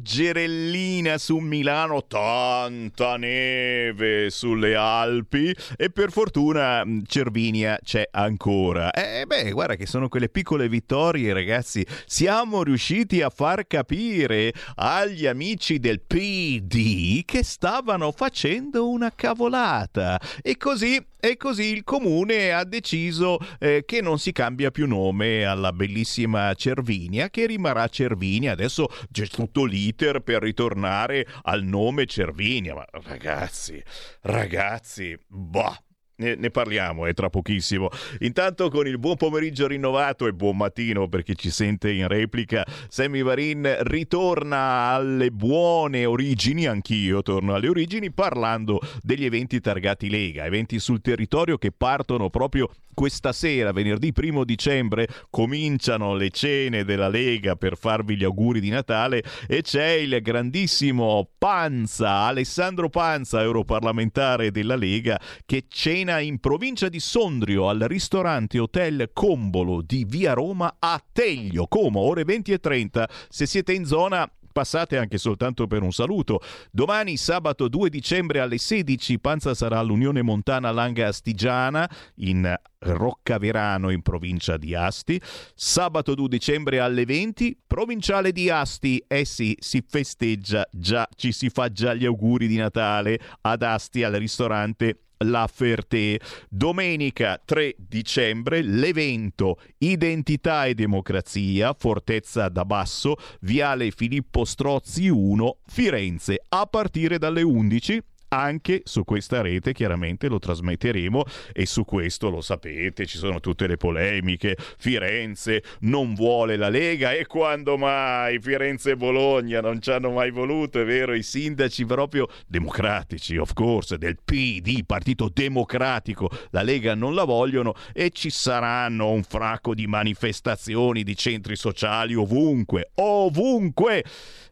gerellina su Milano, tanta neve sulle Alpi e per fortuna mh, Cervinia c'è ancora. Eh beh, guarda che sono quelle piccole vittorie, ragazzi. Siamo riusciti a far capire agli amici del PD che stavano facendo una cavolata e così e così il comune ha deciso eh, che non si cambia più nome alla bellissima Cervinia, che rimarrà Cervinia. Adesso c'è tutto l'iter per ritornare al nome Cervinia. Ma ragazzi, ragazzi, bah. Ne, ne, parliamo eh, tra pochissimo. Intanto con il buon pomeriggio rinnovato e buon mattino per chi ci sente in replica, Sammy Varin ritorna alle buone origini, anch'io torno alle origini parlando degli eventi targati Lega, eventi sul territorio che partono proprio questa sera, venerdì primo dicembre, cominciano le cene della Lega per farvi gli auguri di Natale e c'è il grandissimo Panza, Alessandro Panza, europarlamentare della Lega, che cena in provincia di Sondrio al ristorante Hotel Combolo di Via Roma a Teglio, Como, ore 20 e 30. Se siete in zona passate anche soltanto per un saluto. Domani, sabato 2 dicembre alle 16, Panza sarà all'Unione Montana Langa Astigiana in Roccaverano in provincia di Asti. Sabato 2 dicembre alle 20, provinciale di Asti. Eh sì, si festeggia già, ci si fa già gli auguri di Natale ad Asti al ristorante la Ferté. Domenica 3 dicembre l'evento Identità e Democrazia, Fortezza da Basso, Viale Filippo Strozzi 1, Firenze, a partire dalle 11 anche su questa rete chiaramente lo trasmetteremo e su questo lo sapete ci sono tutte le polemiche. Firenze non vuole la Lega e quando mai? Firenze e Bologna non ci hanno mai voluto è vero i sindaci proprio democratici of course del PD Partito Democratico. La Lega non la vogliono e ci saranno un fracco di manifestazioni di centri sociali ovunque ovunque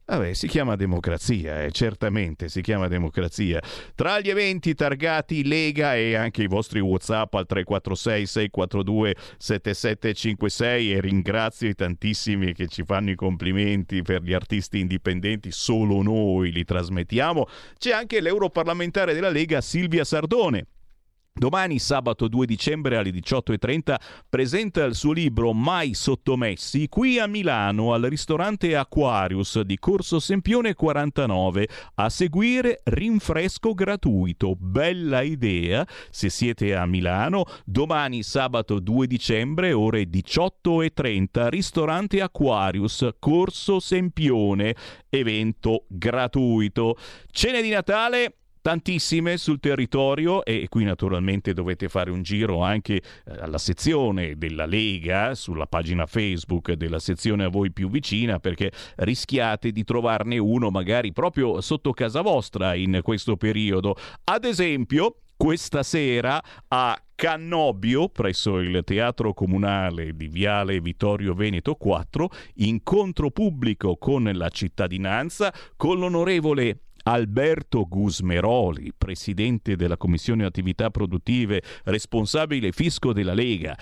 Vabbè, si chiama democrazia, eh, certamente si chiama democrazia. Tra gli eventi targati Lega e anche i vostri WhatsApp al 346 642 7756 e ringrazio i tantissimi che ci fanno i complimenti per gli artisti indipendenti, solo noi li trasmettiamo. C'è anche l'europarlamentare della Lega Silvia Sardone Domani, sabato 2 dicembre alle 18.30, presenta il suo libro Mai sottomessi qui a Milano al ristorante Aquarius di Corso Sempione 49. A seguire rinfresco gratuito. Bella idea. Se siete a Milano, domani sabato 2 dicembre ore 18.30, ristorante Aquarius, Corso Sempione. Evento gratuito. Cene di Natale tantissime sul territorio e qui naturalmente dovete fare un giro anche eh, alla sezione della Lega sulla pagina Facebook della sezione a voi più vicina perché rischiate di trovarne uno magari proprio sotto casa vostra in questo periodo. Ad esempio, questa sera a Cannobio, presso il Teatro Comunale di Viale Vittorio Veneto 4, incontro pubblico con la cittadinanza, con l'onorevole Alberto Gusmeroli, presidente della Commissione Attività Produttive, responsabile fisco della Lega,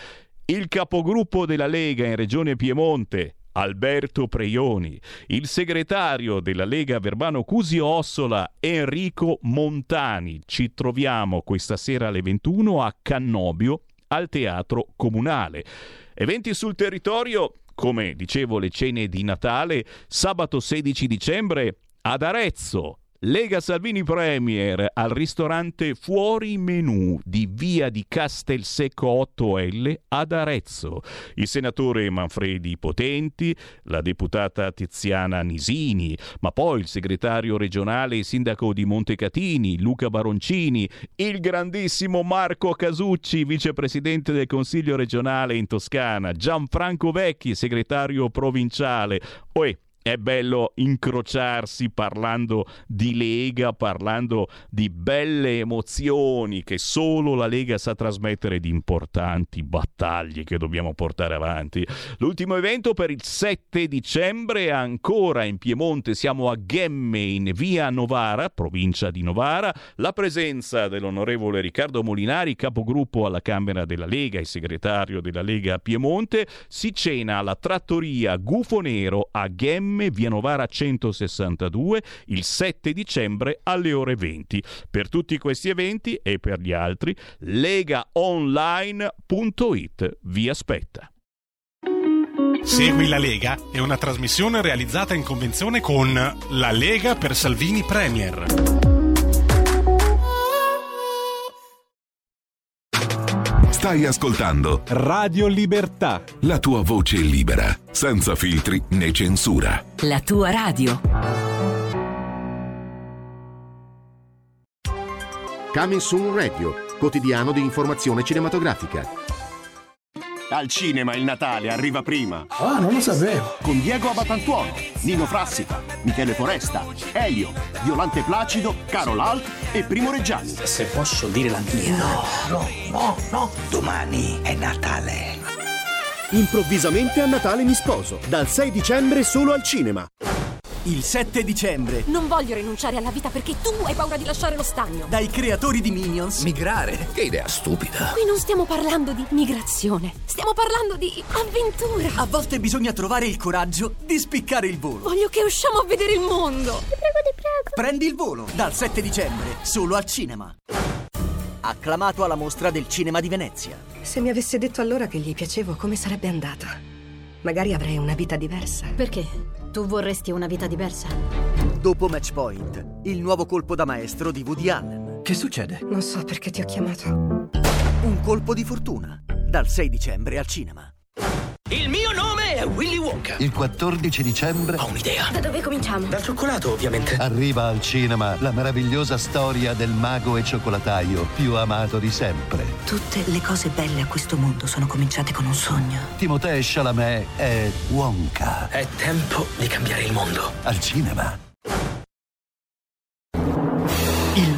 il capogruppo della Lega in Regione Piemonte, Alberto Preioni, il segretario della Lega Verbano Cusio Ossola, Enrico Montani. Ci troviamo questa sera alle 21 a Cannobio, al Teatro Comunale. Eventi sul territorio, come dicevo le cene di Natale, sabato 16 dicembre ad Arezzo, Lega Salvini Premier al ristorante Fuori Menù di via di Castelsecco 8L ad Arezzo. Il senatore Manfredi Potenti, la deputata Tiziana Nisini, ma poi il segretario regionale e sindaco di Montecatini, Luca Baroncini, il grandissimo Marco Casucci, vicepresidente del Consiglio regionale in Toscana, Gianfranco Vecchi, segretario provinciale. Oe, è bello incrociarsi parlando di Lega, parlando di belle emozioni che solo la Lega sa trasmettere di importanti battaglie che dobbiamo portare avanti. L'ultimo evento per il 7 dicembre ancora in Piemonte, siamo a Gemme in via Novara, provincia di Novara, la presenza dell'onorevole Riccardo Molinari, capogruppo alla Camera della Lega e segretario della Lega Piemonte, si cena alla trattoria Gufo Nero a Gemme via Novara 162 il 7 dicembre alle ore 20. Per tutti questi eventi e per gli altri, legaonline.it vi aspetta. Segui la Lega è una trasmissione realizzata in convenzione con La Lega per Salvini Premier. Stai ascoltando Radio Libertà. la tua voce libera, senza filtri né censura. La tua radio. Coming Soon Radio, quotidiano di informazione cinematografica. Al cinema il Natale arriva prima. Ah, non lo sapevo. Con Diego Abatantuono, Nino Frassica, Michele Foresta, Elio, Violante Placido, Carol Alt e Primo Reggiani. Se posso dire la mia. No, no, no, no. Domani è Natale. Improvvisamente a Natale mi sposo. Dal 6 dicembre solo al cinema. Il 7 dicembre, Non voglio rinunciare alla vita perché tu hai paura di lasciare lo stagno. dai creatori di Minions. Migrare? Che idea stupida. Qui non stiamo parlando di migrazione, stiamo parlando di avventura. A volte bisogna trovare il coraggio di spiccare il volo. Voglio che usciamo a vedere il mondo. Ti prego, ti prego. Prendi il volo dal 7 dicembre, solo al cinema. Acclamato alla mostra del cinema di Venezia. Se mi avesse detto allora che gli piacevo, come sarebbe andata? Magari avrei una vita diversa. Perché? Tu vorresti una vita diversa? Dopo Match Point, il nuovo colpo da maestro di Woody Allen. Che succede? Non so perché ti ho chiamato. Un colpo di fortuna. Dal 6 dicembre al cinema. Il mio nome è Willy Wonka. Il 14 dicembre Ho un'idea. Da dove cominciamo? Dal cioccolato, ovviamente. arriva al cinema la meravigliosa storia del mago e cioccolataio più amato di sempre. Tutte le cose belle a questo mondo sono cominciate con un sogno. Timothée Chalamet è Wonka. È tempo di cambiare il mondo. Al cinema.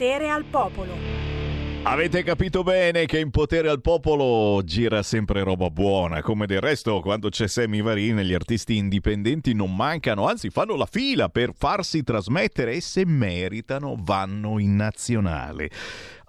Potere al Popolo. Avete capito bene che in potere al popolo gira sempre roba buona, come del resto quando c'è Sammy Varin gli artisti indipendenti non mancano, anzi fanno la fila per farsi trasmettere e se meritano vanno in nazionale.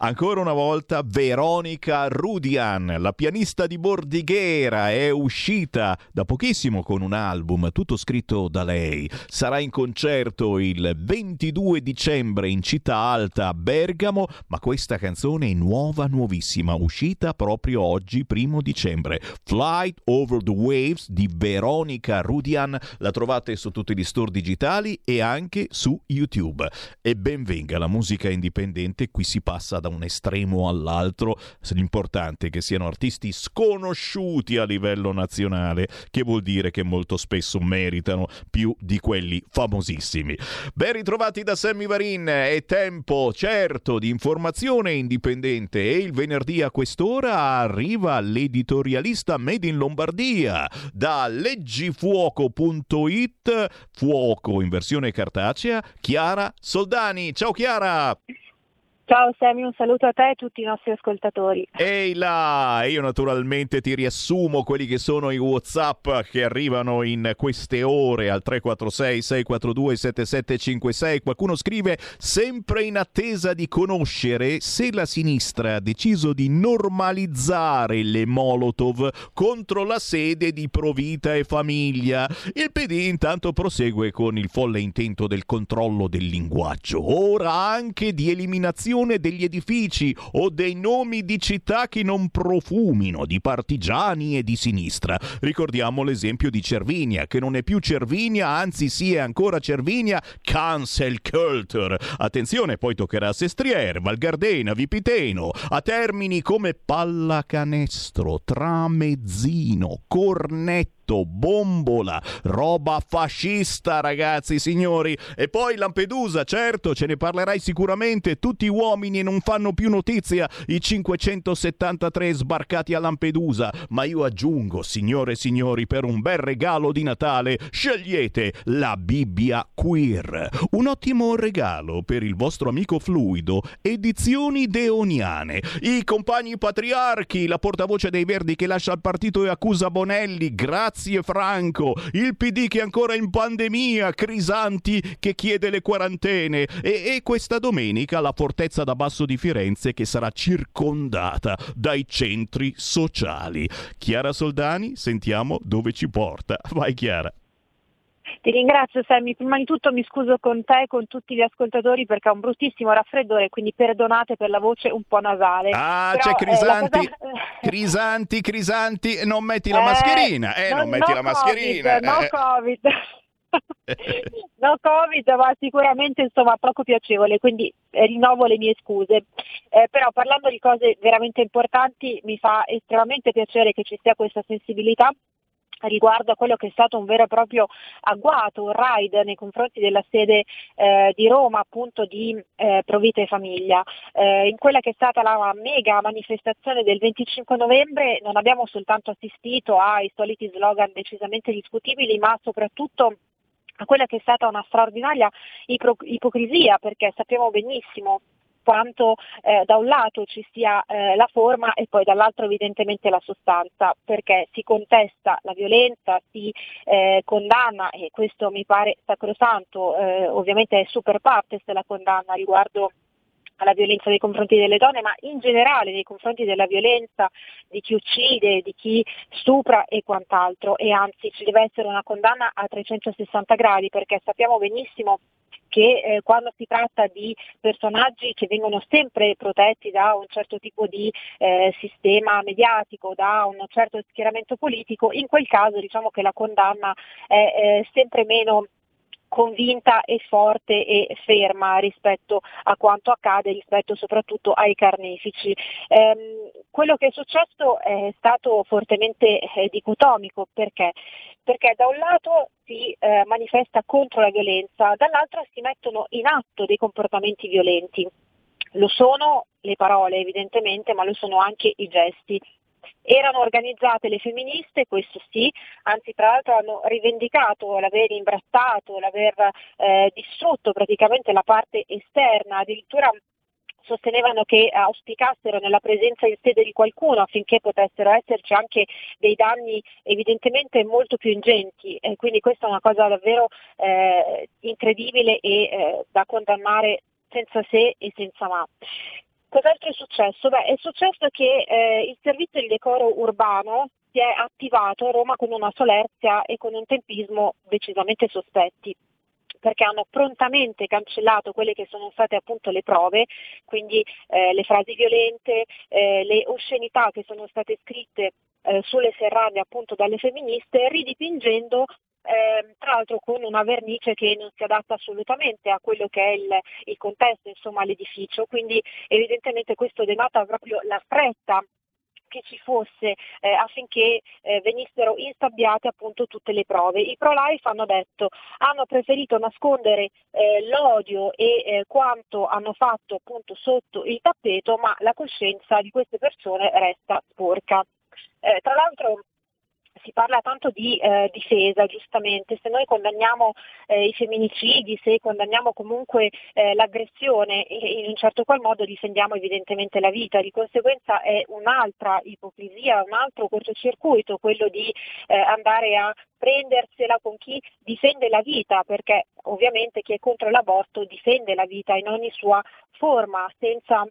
Ancora una volta Veronica Rudian, la pianista di Bordighera, è uscita da pochissimo con un album tutto scritto da lei. Sarà in concerto il 22 dicembre in Città Alta a Bergamo, ma questa canzone è nuova, nuovissima, uscita proprio oggi, primo dicembre. Flight Over the Waves di Veronica Rudian, la trovate su tutti gli store digitali e anche su YouTube. E benvenga la musica indipendente, qui si passa da un estremo all'altro. L'importante è che siano artisti sconosciuti a livello nazionale, che vuol dire che molto spesso meritano più di quelli famosissimi. Ben ritrovati da Sammy Varin, è tempo certo di informazione indipendente e il venerdì a quest'ora arriva l'editorialista Made in Lombardia da leggifuoco.it, fuoco in versione cartacea, Chiara Soldani. Ciao Chiara! Ciao Semi, un saluto a te e a tutti i nostri ascoltatori. Ehi là, io naturalmente ti riassumo quelli che sono i WhatsApp che arrivano in queste ore al 346 642 7756. Qualcuno scrive sempre in attesa di conoscere se la sinistra ha deciso di normalizzare le Molotov contro la sede di Provita e Famiglia. Il PD intanto prosegue con il folle intento del controllo del linguaggio, ora anche di eliminazione degli edifici o dei nomi di città che non profumino di partigiani e di sinistra. Ricordiamo l'esempio di Cervinia, che non è più Cervinia, anzi sì è ancora Cervinia, cancel culture. Attenzione, poi toccherà a Sestriere, Valgardena, Vipiteno, a termini come pallacanestro, tramezzino, cornetto bombola, roba fascista, ragazzi, signori. E poi Lampedusa, certo, ce ne parlerai sicuramente. Tutti uomini e non fanno più notizia i 573 sbarcati a Lampedusa. Ma io aggiungo, signore e signori, per un bel regalo di Natale, scegliete la Bibbia Queer. Un ottimo regalo per il vostro amico fluido. Edizioni deoniane. I compagni patriarchi, la portavoce dei Verdi che lascia il partito e accusa Bonelli. Grazie Grazie Franco, il PD che è ancora in pandemia, Crisanti che chiede le quarantene e, e questa domenica la fortezza da basso di Firenze che sarà circondata dai centri sociali. Chiara Soldani, sentiamo dove ci porta. Vai Chiara. Ti ringrazio Sammy, prima di tutto mi scuso con te e con tutti gli ascoltatori perché ho un bruttissimo raffreddore, quindi perdonate per la voce un po' nasale. Ah, Però, c'è Crisanti, eh, cosa... Crisanti, Crisanti, non metti la mascherina, eh, non, non metti no la mascherina. COVID, no eh. Covid. no Covid, ma sicuramente insomma poco piacevole, quindi eh, rinnovo le mie scuse. Eh, però parlando di cose veramente importanti mi fa estremamente piacere che ci sia questa sensibilità riguardo a quello che è stato un vero e proprio agguato, un raid nei confronti della sede eh, di Roma appunto di eh, Provita e Famiglia. Eh, in quella che è stata la mega manifestazione del 25 novembre non abbiamo soltanto assistito ai soliti slogan decisamente discutibili, ma soprattutto a quella che è stata una straordinaria ipocrisia, perché sappiamo benissimo quanto eh, da un lato ci sia eh, la forma e poi dall'altro evidentemente la sostanza, perché si contesta la violenza, si eh, condanna, e questo mi pare sacrosanto, eh, ovviamente è super partes la condanna riguardo alla violenza nei confronti delle donne, ma in generale nei confronti della violenza di chi uccide, di chi stupra e quant'altro. E anzi ci deve essere una condanna a 360 gradi perché sappiamo benissimo che eh, quando si tratta di personaggi che vengono sempre protetti da un certo tipo di eh, sistema mediatico, da un certo schieramento politico, in quel caso diciamo che la condanna è eh, sempre meno convinta e forte e ferma rispetto a quanto accade, rispetto soprattutto ai carnefici. Ehm, quello che è successo è stato fortemente eh, dicotomico perché? perché da un lato si eh, manifesta contro la violenza, dall'altro si mettono in atto dei comportamenti violenti. Lo sono le parole evidentemente, ma lo sono anche i gesti. Erano organizzate le femministe, questo sì, anzi tra l'altro hanno rivendicato l'aver imbrattato, l'aver eh, distrutto praticamente la parte esterna, addirittura sostenevano che auspicassero nella presenza in sede di qualcuno affinché potessero esserci anche dei danni evidentemente molto più ingenti. E quindi questa è una cosa davvero eh, incredibile e eh, da condannare senza se e senza ma. Cos'altro è successo? Beh, è successo che eh, il servizio di decoro urbano si è attivato a Roma con una solerzia e con un tempismo decisamente sospetti perché hanno prontamente cancellato quelle che sono state appunto le prove, quindi eh, le frasi violente, eh, le oscenità che sono state scritte eh, sulle serrande appunto dalle femministe, ridipingendo eh, tra l'altro con una vernice che non si adatta assolutamente a quello che è il, il contesto, insomma, all'edificio, quindi evidentemente questo denota proprio la fretta che ci fosse eh, affinché eh, venissero instabbiate appunto tutte le prove. I pro-life hanno detto, hanno preferito nascondere eh, l'odio e eh, quanto hanno fatto appunto sotto il tappeto, ma la coscienza di queste persone resta sporca. Eh, tra l'altro si parla tanto di eh, difesa, giustamente, se noi condanniamo eh, i femminicidi, se condanniamo comunque eh, l'aggressione, in un certo qual modo difendiamo evidentemente la vita, di conseguenza è un'altra ipocrisia, un altro cortocircuito quello di eh, andare a prendersela con chi difende la vita, perché ovviamente chi è contro l'aborto difende la vita in ogni sua forma, senza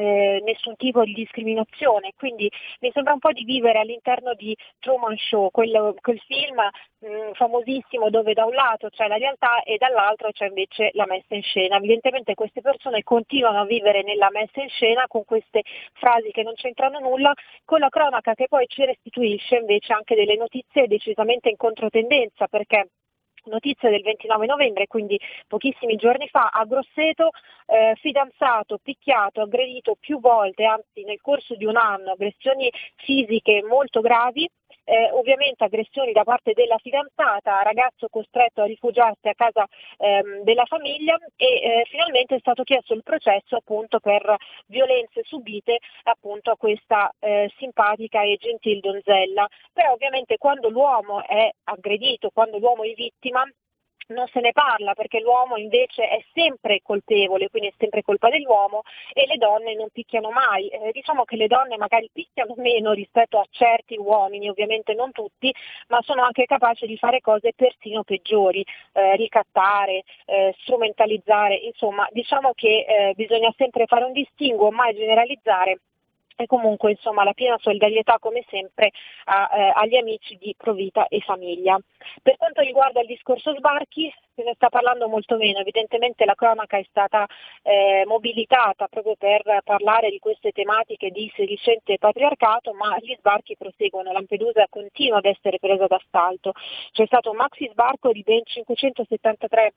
eh, nessun tipo di discriminazione, quindi mi sembra un po' di vivere all'interno di Truman Show, quello, quel film mh, mm, famosissimo dove da un lato c'è la realtà e dall'altro c'è invece la messa in scena. Evidentemente queste persone continuano a vivere nella messa in scena con queste frasi che non c'entrano nulla, con la cronaca che poi ci restituisce invece anche delle notizie decisamente in controtendenza perché Notizia del 29 novembre, quindi pochissimi giorni fa, a Grosseto, eh, fidanzato, picchiato, aggredito più volte, anzi nel corso di un anno, aggressioni fisiche molto gravi, eh, ovviamente aggressioni da parte della fidanzata, ragazzo costretto a rifugiarsi a casa ehm, della famiglia e eh, finalmente è stato chiesto il processo appunto per violenze subite appunto a questa eh, simpatica e gentil donzella. Però ovviamente quando l'uomo è aggredito, quando l'uomo è vittima, non se ne parla perché l'uomo invece è sempre colpevole, quindi è sempre colpa dell'uomo e le donne non picchiano mai. Eh, diciamo che le donne magari picchiano meno rispetto a certi uomini, ovviamente non tutti, ma sono anche capaci di fare cose persino peggiori, eh, ricattare, eh, strumentalizzare, insomma diciamo che eh, bisogna sempre fare un distinguo, mai generalizzare e comunque insomma la piena solidarietà come sempre a, eh, agli amici di Provita e famiglia. Per quanto riguarda il discorso sbarchi se ne sta parlando molto meno, evidentemente la cronaca è stata eh, mobilitata proprio per parlare di queste tematiche di sedicente patriarcato, ma gli sbarchi proseguono, Lampedusa continua ad essere presa d'assalto. C'è stato un maxi sbarco di ben 573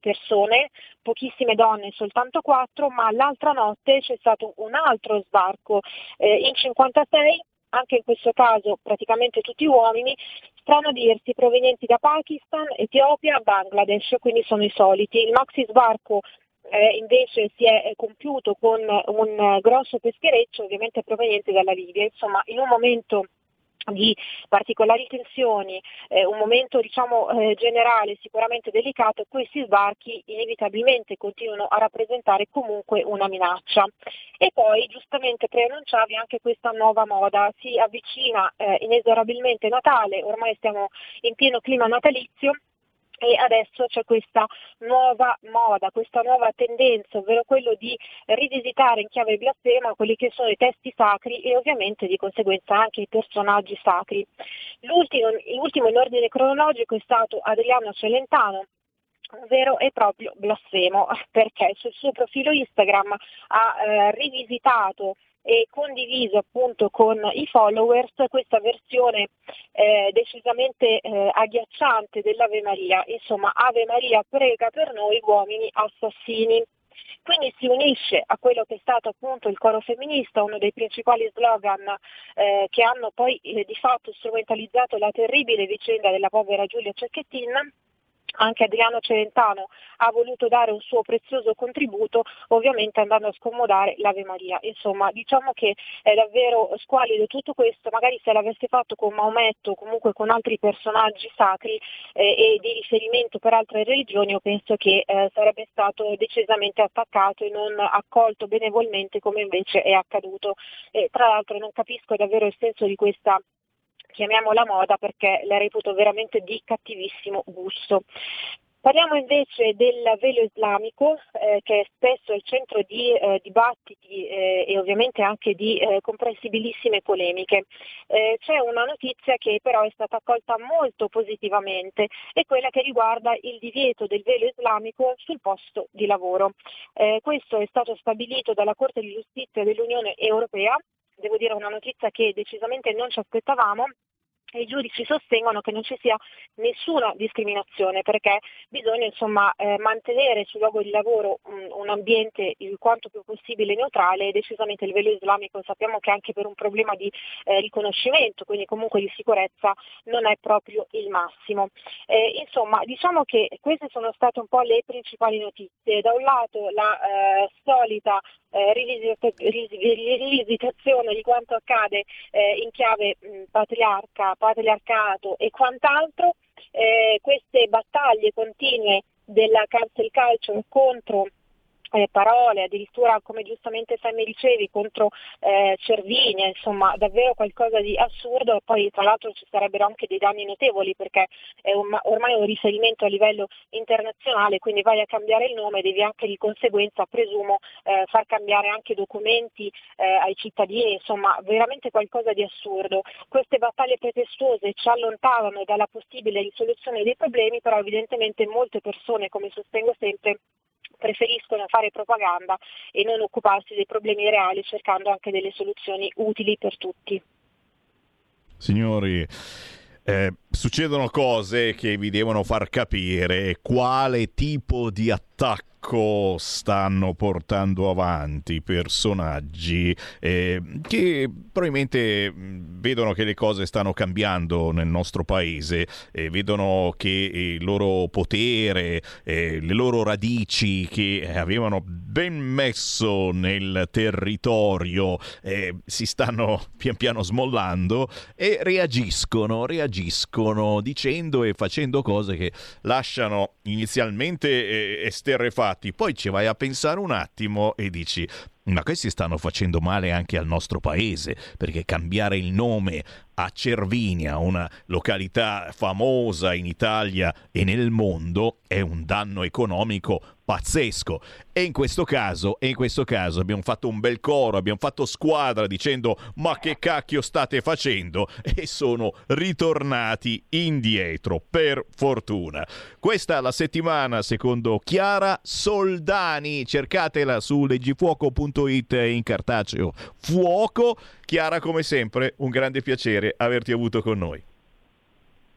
persone, pochissime donne, soltanto quattro, ma l'altra notte c'è stato un altro sbarco eh, in 56 anche in questo caso praticamente tutti uomini, strano a dirsi provenienti da Pakistan, Etiopia, Bangladesh, quindi sono i soliti. Il maxi sbarco eh, invece si è compiuto con un grosso peschereccio ovviamente proveniente dalla Libia. Insomma, in un momento di particolari tensioni, eh, un momento diciamo, eh, generale sicuramente delicato, questi sbarchi inevitabilmente continuano a rappresentare comunque una minaccia. E poi giustamente preannunciavi anche questa nuova moda, si avvicina eh, inesorabilmente Natale, ormai stiamo in pieno clima natalizio e adesso c'è questa nuova moda, questa nuova tendenza, ovvero quello di rivisitare in chiave blasfema quelli che sono i testi sacri e ovviamente di conseguenza anche i personaggi sacri. L'ultimo, l'ultimo in ordine cronologico è stato Adriano Celentano, un vero e proprio blasfemo, perché sul suo profilo Instagram ha eh, rivisitato e condiviso appunto con i followers questa versione eh, decisamente eh, agghiacciante dell'Ave Maria, insomma Ave Maria prega per noi uomini assassini. Quindi si unisce a quello che è stato appunto il coro femminista, uno dei principali slogan eh, che hanno poi eh, di fatto strumentalizzato la terribile vicenda della povera Giulia Cecchettin anche Adriano Celentano ha voluto dare un suo prezioso contributo, ovviamente andando a scomodare l'Ave Maria. Insomma, diciamo che è davvero squallido tutto questo, magari se l'avesse fatto con Maometto o comunque con altri personaggi sacri eh, e di riferimento per altre religioni, io penso che eh, sarebbe stato decisamente attaccato e non accolto benevolmente come invece è accaduto. E, tra l'altro non capisco davvero il senso di questa chiamiamola moda perché la reputo veramente di cattivissimo gusto. Parliamo invece del velo islamico eh, che è spesso il centro di eh, dibattiti eh, e ovviamente anche di eh, comprensibilissime polemiche. Eh, c'è una notizia che però è stata accolta molto positivamente e quella che riguarda il divieto del velo islamico sul posto di lavoro. Eh, questo è stato stabilito dalla Corte di Giustizia dell'Unione Europea devo dire una notizia che decisamente non ci aspettavamo i giudici sostengono che non ci sia nessuna discriminazione perché bisogna insomma, eh, mantenere sul luogo di lavoro un, un, ambiente il quanto più possibile neutrale e decisamente il velo islamico sappiamo che anche per un problema di eh, riconoscimento, quindi comunque di sicurezza, non è proprio il massimo. Eh, insomma, diciamo che queste sono state un po' le principali notizie. Da un lato la eh, solita eh, rivisitazione di quanto accade eh, in chiave mh, patriarca, patriarcato e quant'altro, eh, queste battaglie continue della cancel culture contro eh, parole, addirittura come giustamente Sammy dicevi, contro eh, Cervinia, insomma davvero qualcosa di assurdo poi tra l'altro ci sarebbero anche dei danni notevoli perché è un, ormai un riferimento a livello internazionale, quindi vai a cambiare il nome, devi anche di conseguenza, presumo, eh, far cambiare anche documenti eh, ai cittadini, insomma veramente qualcosa di assurdo. Queste battaglie pretestuose ci allontanano dalla possibile risoluzione dei problemi, però evidentemente molte persone, come sostengo sempre, preferiscono fare propaganda e non occuparsi dei problemi reali cercando anche delle soluzioni utili per tutti. Signori, eh, succedono cose che vi devono far capire quale tipo di attacco attacco stanno portando avanti personaggi eh, che probabilmente vedono che le cose stanno cambiando nel nostro paese, eh, vedono che il loro potere, eh, le loro radici che avevano ben messo nel territorio eh, si stanno pian piano smollando e reagiscono, reagiscono dicendo e facendo cose che lasciano inizialmente eh, esterrefatti fatti, poi ci vai a pensare un attimo e dici ma questi stanno facendo male anche al nostro paese, perché cambiare il nome a Cervinia, una località famosa in Italia e nel mondo, è un danno economico pazzesco. E in questo caso, in questo caso abbiamo fatto un bel coro, abbiamo fatto squadra dicendo ma che cacchio state facendo? E sono ritornati indietro, per fortuna. Questa è la settimana secondo Chiara Soldani, cercatela su leggifuoco.it in cartaceo. Fuoco, Chiara come sempre, un grande piacere averti avuto con noi.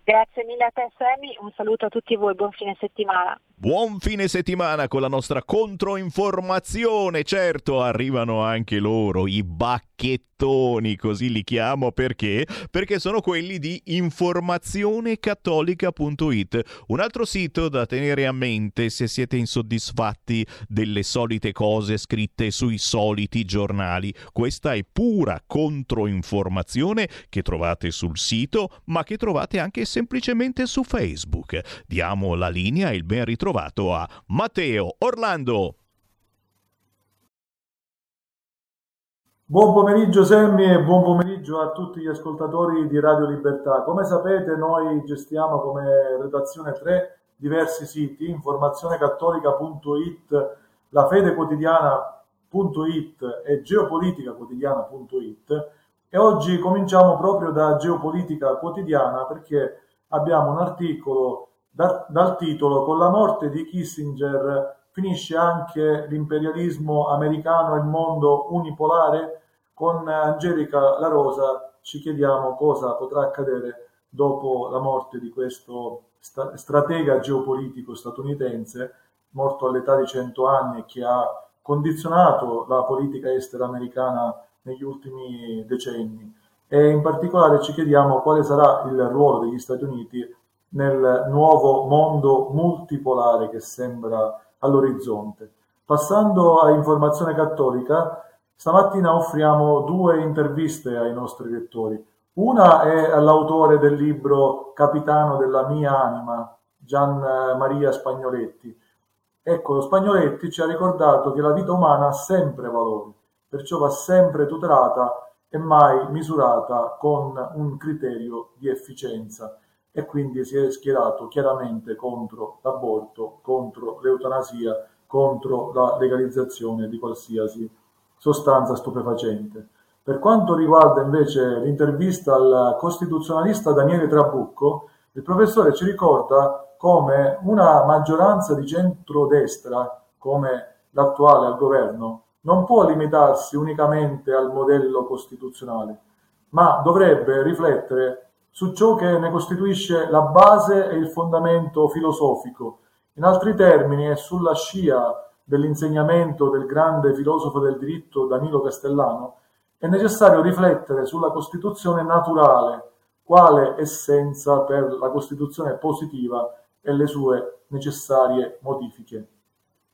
Grazie mille a te Sammy, un saluto a tutti voi, buon fine settimana. Buon fine settimana con la nostra controinformazione. Certo, arrivano anche loro, i bacchettoni, così li chiamo perché? Perché sono quelli di informazionecattolica.it, un altro sito da tenere a mente se siete insoddisfatti delle solite cose scritte sui soliti giornali. Questa è pura controinformazione che trovate sul sito, ma che trovate anche semplicemente su Facebook. Diamo la linea e il ben ritrovato trovato a Matteo Orlando. Buon pomeriggio Semmi e buon pomeriggio a tutti gli ascoltatori di Radio Libertà. Come sapete noi gestiamo come redazione tre diversi siti, informazionecattolica.it, lafedequotidiana.it e geopoliticaquotidiana.it e oggi cominciamo proprio da Geopolitica Quotidiana perché abbiamo un articolo dal titolo Con la morte di Kissinger finisce anche l'imperialismo americano e il mondo unipolare? Con Angelica La Rosa ci chiediamo cosa potrà accadere dopo la morte di questo sta- stratega geopolitico statunitense, morto all'età di 100 anni che ha condizionato la politica estera americana negli ultimi decenni. E in particolare ci chiediamo quale sarà il ruolo degli Stati Uniti nel nuovo mondo multipolare che sembra all'orizzonte. Passando a informazione cattolica, stamattina offriamo due interviste ai nostri lettori. Una è all'autore del libro Capitano della mia anima, Gian Maria Spagnoletti. Ecco, Spagnoletti ci ha ricordato che la vita umana ha sempre valore, perciò va sempre tutelata e mai misurata con un criterio di efficienza e quindi si è schierato chiaramente contro l'aborto, contro l'eutanasia, contro la legalizzazione di qualsiasi sostanza stupefacente. Per quanto riguarda invece l'intervista al costituzionalista Daniele Trabucco, il professore ci ricorda come una maggioranza di centrodestra, come l'attuale al governo, non può limitarsi unicamente al modello costituzionale, ma dovrebbe riflettere su ciò che ne costituisce la base e il fondamento filosofico. In altri termini, è sulla scia dell'insegnamento del grande filosofo del diritto Danilo Castellano, è necessario riflettere sulla Costituzione naturale, quale essenza per la Costituzione positiva e le sue necessarie modifiche.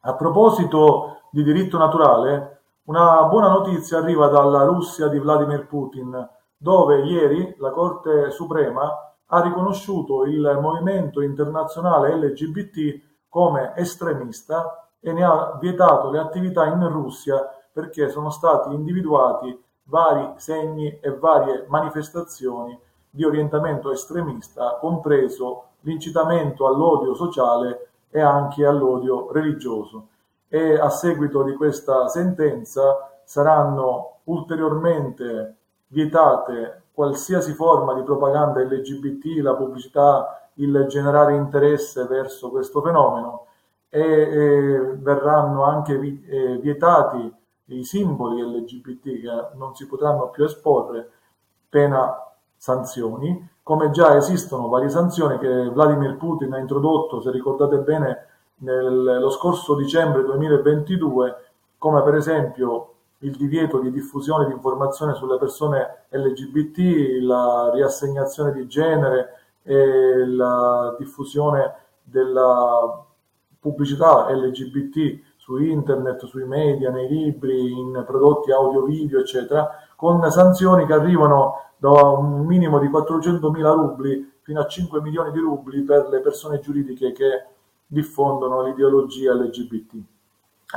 A proposito di diritto naturale, una buona notizia arriva dalla Russia di Vladimir Putin, dove ieri la Corte Suprema ha riconosciuto il movimento internazionale LGBT come estremista e ne ha vietato le attività in Russia perché sono stati individuati vari segni e varie manifestazioni di orientamento estremista, compreso l'incitamento all'odio sociale e anche all'odio religioso. E a seguito di questa sentenza saranno ulteriormente vietate qualsiasi forma di propaganda LGBT, la pubblicità, il generare interesse verso questo fenomeno e, e verranno anche eh, vietati i simboli LGBT che non si potranno più esporre, pena sanzioni, come già esistono varie sanzioni che Vladimir Putin ha introdotto, se ricordate bene, nello scorso dicembre 2022, come per esempio il divieto di diffusione di informazioni sulle persone LGBT, la riassegnazione di genere e la diffusione della pubblicità LGBT su internet, sui media, nei libri, in prodotti audio-video, eccetera, con sanzioni che arrivano da un minimo di 400.000 rubli fino a 5 milioni di rubli per le persone giuridiche che diffondono l'ideologia LGBT.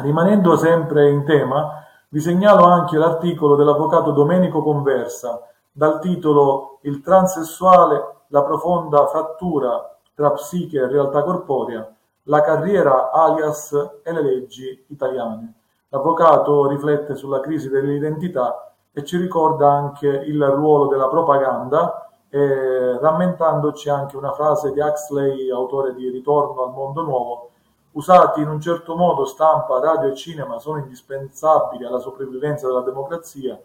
Rimanendo sempre in tema, vi segnalo anche l'articolo dell'avvocato Domenico Conversa dal titolo Il transessuale, la profonda frattura tra psiche e realtà corporea, la carriera alias e le leggi italiane. L'avvocato riflette sulla crisi dell'identità e ci ricorda anche il ruolo della propaganda, eh, rammentandoci anche una frase di Huxley, autore di Ritorno al mondo nuovo, usati in un certo modo stampa, radio e cinema sono indispensabili alla sopravvivenza della democrazia,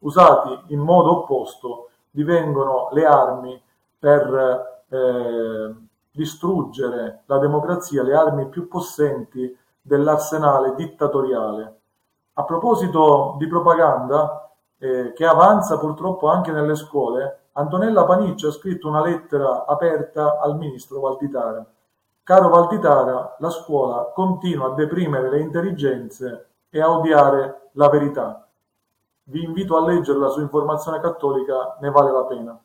usati in modo opposto divengono le armi per eh, distruggere la democrazia, le armi più possenti dell'arsenale dittatoriale. A proposito di propaganda, eh, che avanza purtroppo anche nelle scuole, Antonella Paniccio ha scritto una lettera aperta al ministro Valditara Caro Valditara, la scuola continua a deprimere le intelligenze e a odiare la verità. Vi invito a leggerla su Informazione Cattolica, ne vale la pena.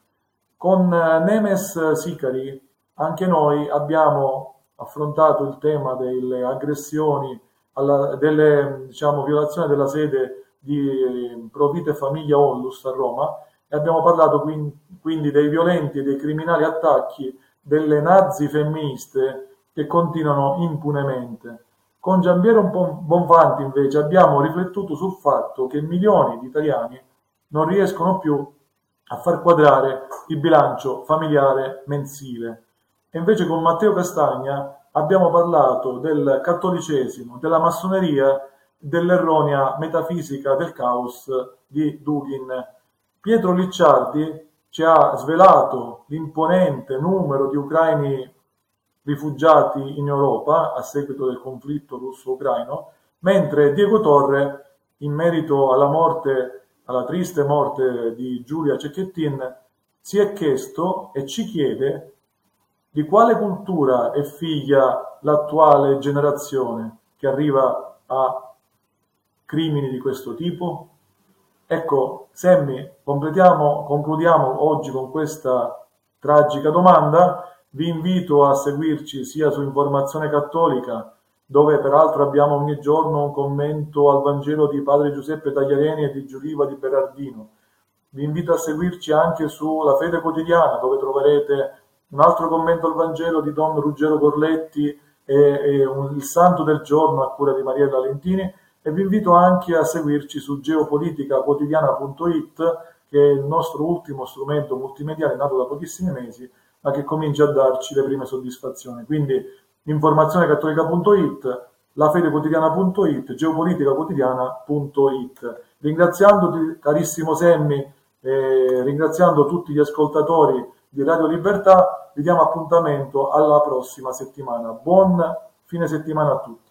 Con eh, Nemes Sicari anche noi abbiamo affrontato il tema delle aggressioni, alla, delle diciamo, violazioni della sede di Provite Famiglia Onlus a Roma e abbiamo parlato quindi dei violenti e dei criminali attacchi delle nazi femministe che continuano impunemente. Con Giampiero Bonfanti invece abbiamo riflettuto sul fatto che milioni di italiani non riescono più a far quadrare il bilancio familiare mensile. E invece con Matteo Castagna abbiamo parlato del cattolicesimo, della massoneria, dell'erronea metafisica del caos di Dugin. Pietro Licciardi ci ha svelato l'imponente numero di ucraini rifugiati in Europa a seguito del conflitto russo-ucraino, mentre Diego Torre, in merito alla morte, alla triste morte di Giulia Cecchettin, si è chiesto e ci chiede Di quale cultura è figlia l'attuale generazione che arriva a crimini di questo tipo? Ecco, Sammy, completiamo, concludiamo oggi con questa tragica domanda. Vi invito a seguirci sia su Informazione Cattolica, dove peraltro abbiamo ogni giorno un commento al Vangelo di Padre Giuseppe Tagliareni e di Giuliva di Berardino. Vi invito a seguirci anche sulla Fede Quotidiana, dove troverete un altro commento al Vangelo di Don Ruggero Corletti e, e un, il Santo del Giorno a cura di Mariella Lentini e vi invito anche a seguirci su geopoliticaquotidiana.it che è il nostro ultimo strumento multimediale nato da pochissimi mesi ma che comincia a darci le prime soddisfazioni. Quindi informazionecattolica.it, lafedequotidiana.it, geopoliticaquotidiana.it. Ringraziandoti carissimo Semmi, eh, ringraziando tutti gli ascoltatori di Radio Libertà, vi diamo appuntamento alla prossima settimana. Buon fine settimana a tutti.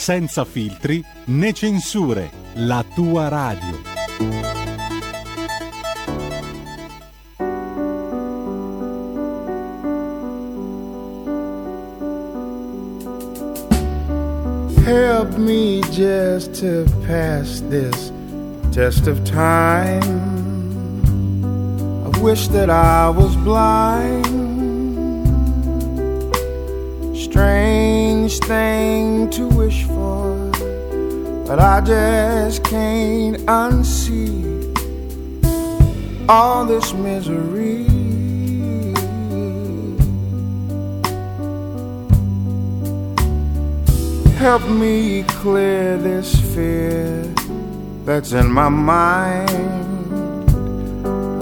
senza filtri né censure, la tua radio. Help me just to pass this test of time. I wish that I was blind. Strange thing to wish for, but I just can't unsee all this misery. Help me clear this fear that's in my mind.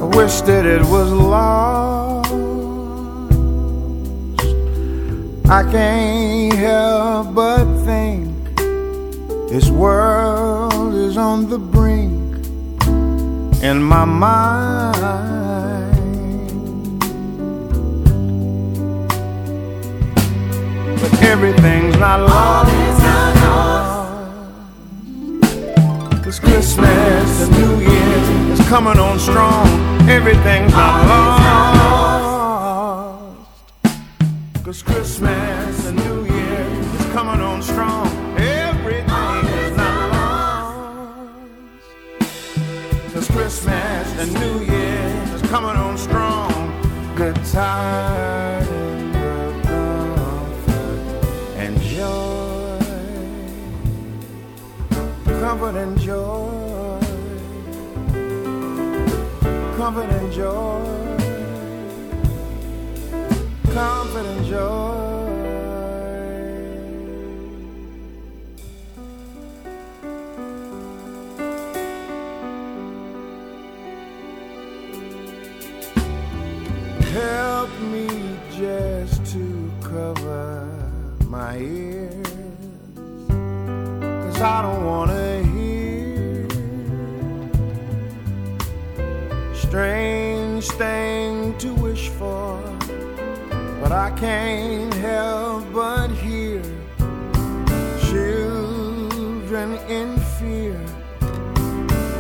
I wish that it was lost. I can't help but think this world is on the brink in my mind. But everything's not lost. Cause Christmas and New Year is coming on strong. Everything's not lost. Cause Christmas and New Year is coming on strong. Everything is not lost. Cause Christmas and New Year is coming on strong. Good tidings of comfort and joy. Comfort and joy. Comfort and joy and joy. Help me just to cover my ears. Cause I don't wanna hear strange thing to wish for but I can't help but hear children in fear,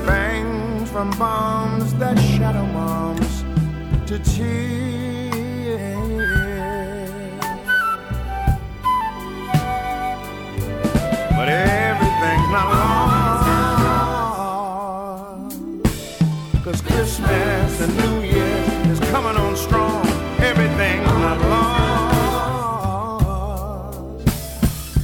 bangs from bombs that shadow moms to tears. But everything's not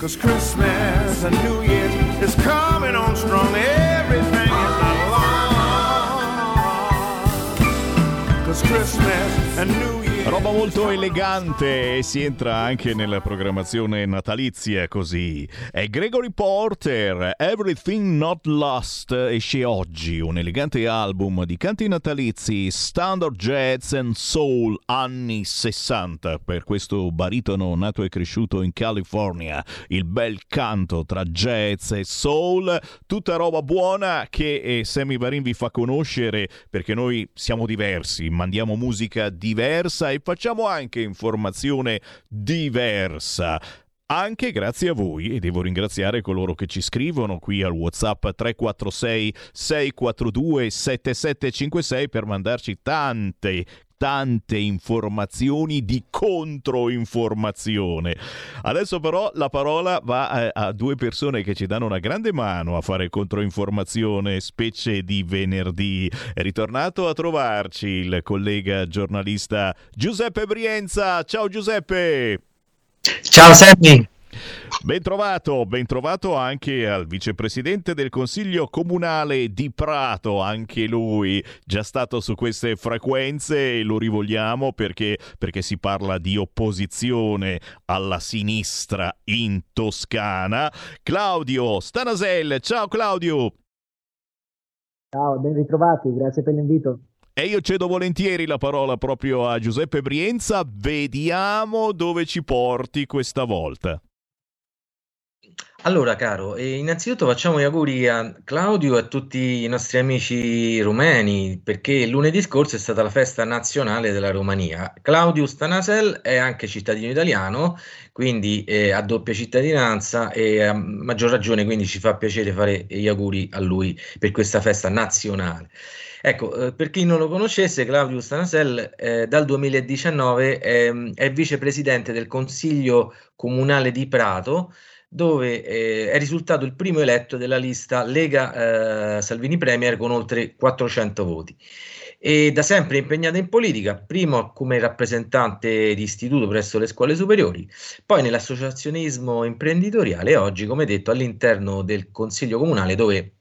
Cause Christmas and New Year's is coming on strong. Everything is not lost. Cause Christmas and New Year's Roba molto elegante e si entra anche nella programmazione natalizia così. È Gregory Porter, Everything Not Lost, esce oggi un elegante album di canti natalizi standard jazz and soul anni 60 per questo baritono nato e cresciuto in California. Il bel canto tra jazz e soul, tutta roba buona che eh, Sammy Varin vi fa conoscere perché noi siamo diversi, mandiamo musica diversa e facciamo anche informazione diversa. Anche grazie a voi e devo ringraziare coloro che ci scrivono qui al WhatsApp 346 642 7756 per mandarci tante tante informazioni di controinformazione. Adesso però la parola va a, a, due persone che ci danno una grande mano a fare controinformazione, specie di venerdì. È ritornato a trovarci il collega giornalista Giuseppe Brienza. Ciao Giuseppe! Ciao Sammy! Ben trovato, ben trovato anche al vicepresidente del Consiglio Comunale di Prato, anche lui già stato su queste frequenze e lo rivogliamo perché, perché si parla di opposizione alla sinistra in Toscana. Claudio Stanasel, ciao Claudio! Ciao, ben ritrovati, grazie per l'invito. E io cedo volentieri la parola proprio a Giuseppe Brienza, vediamo dove ci porti questa volta. Allora, caro, innanzitutto facciamo gli auguri a Claudio e a tutti i nostri amici rumeni, perché lunedì scorso è stata la festa nazionale della Romania. Claudio Stanasel è anche cittadino italiano, quindi ha doppia cittadinanza e a maggior ragione, quindi ci fa piacere fare gli auguri a lui per questa festa nazionale. Ecco, eh, per chi non lo conoscesse, Claudio Stanasel eh, dal 2019 eh, è vicepresidente del Consiglio Comunale di Prato, dove eh, è risultato il primo eletto della lista Lega eh, Salvini Premier con oltre 400 voti. E da sempre impegnato in politica, prima come rappresentante di istituto presso le scuole superiori, poi nell'associazionismo imprenditoriale e oggi, come detto, all'interno del Consiglio Comunale dove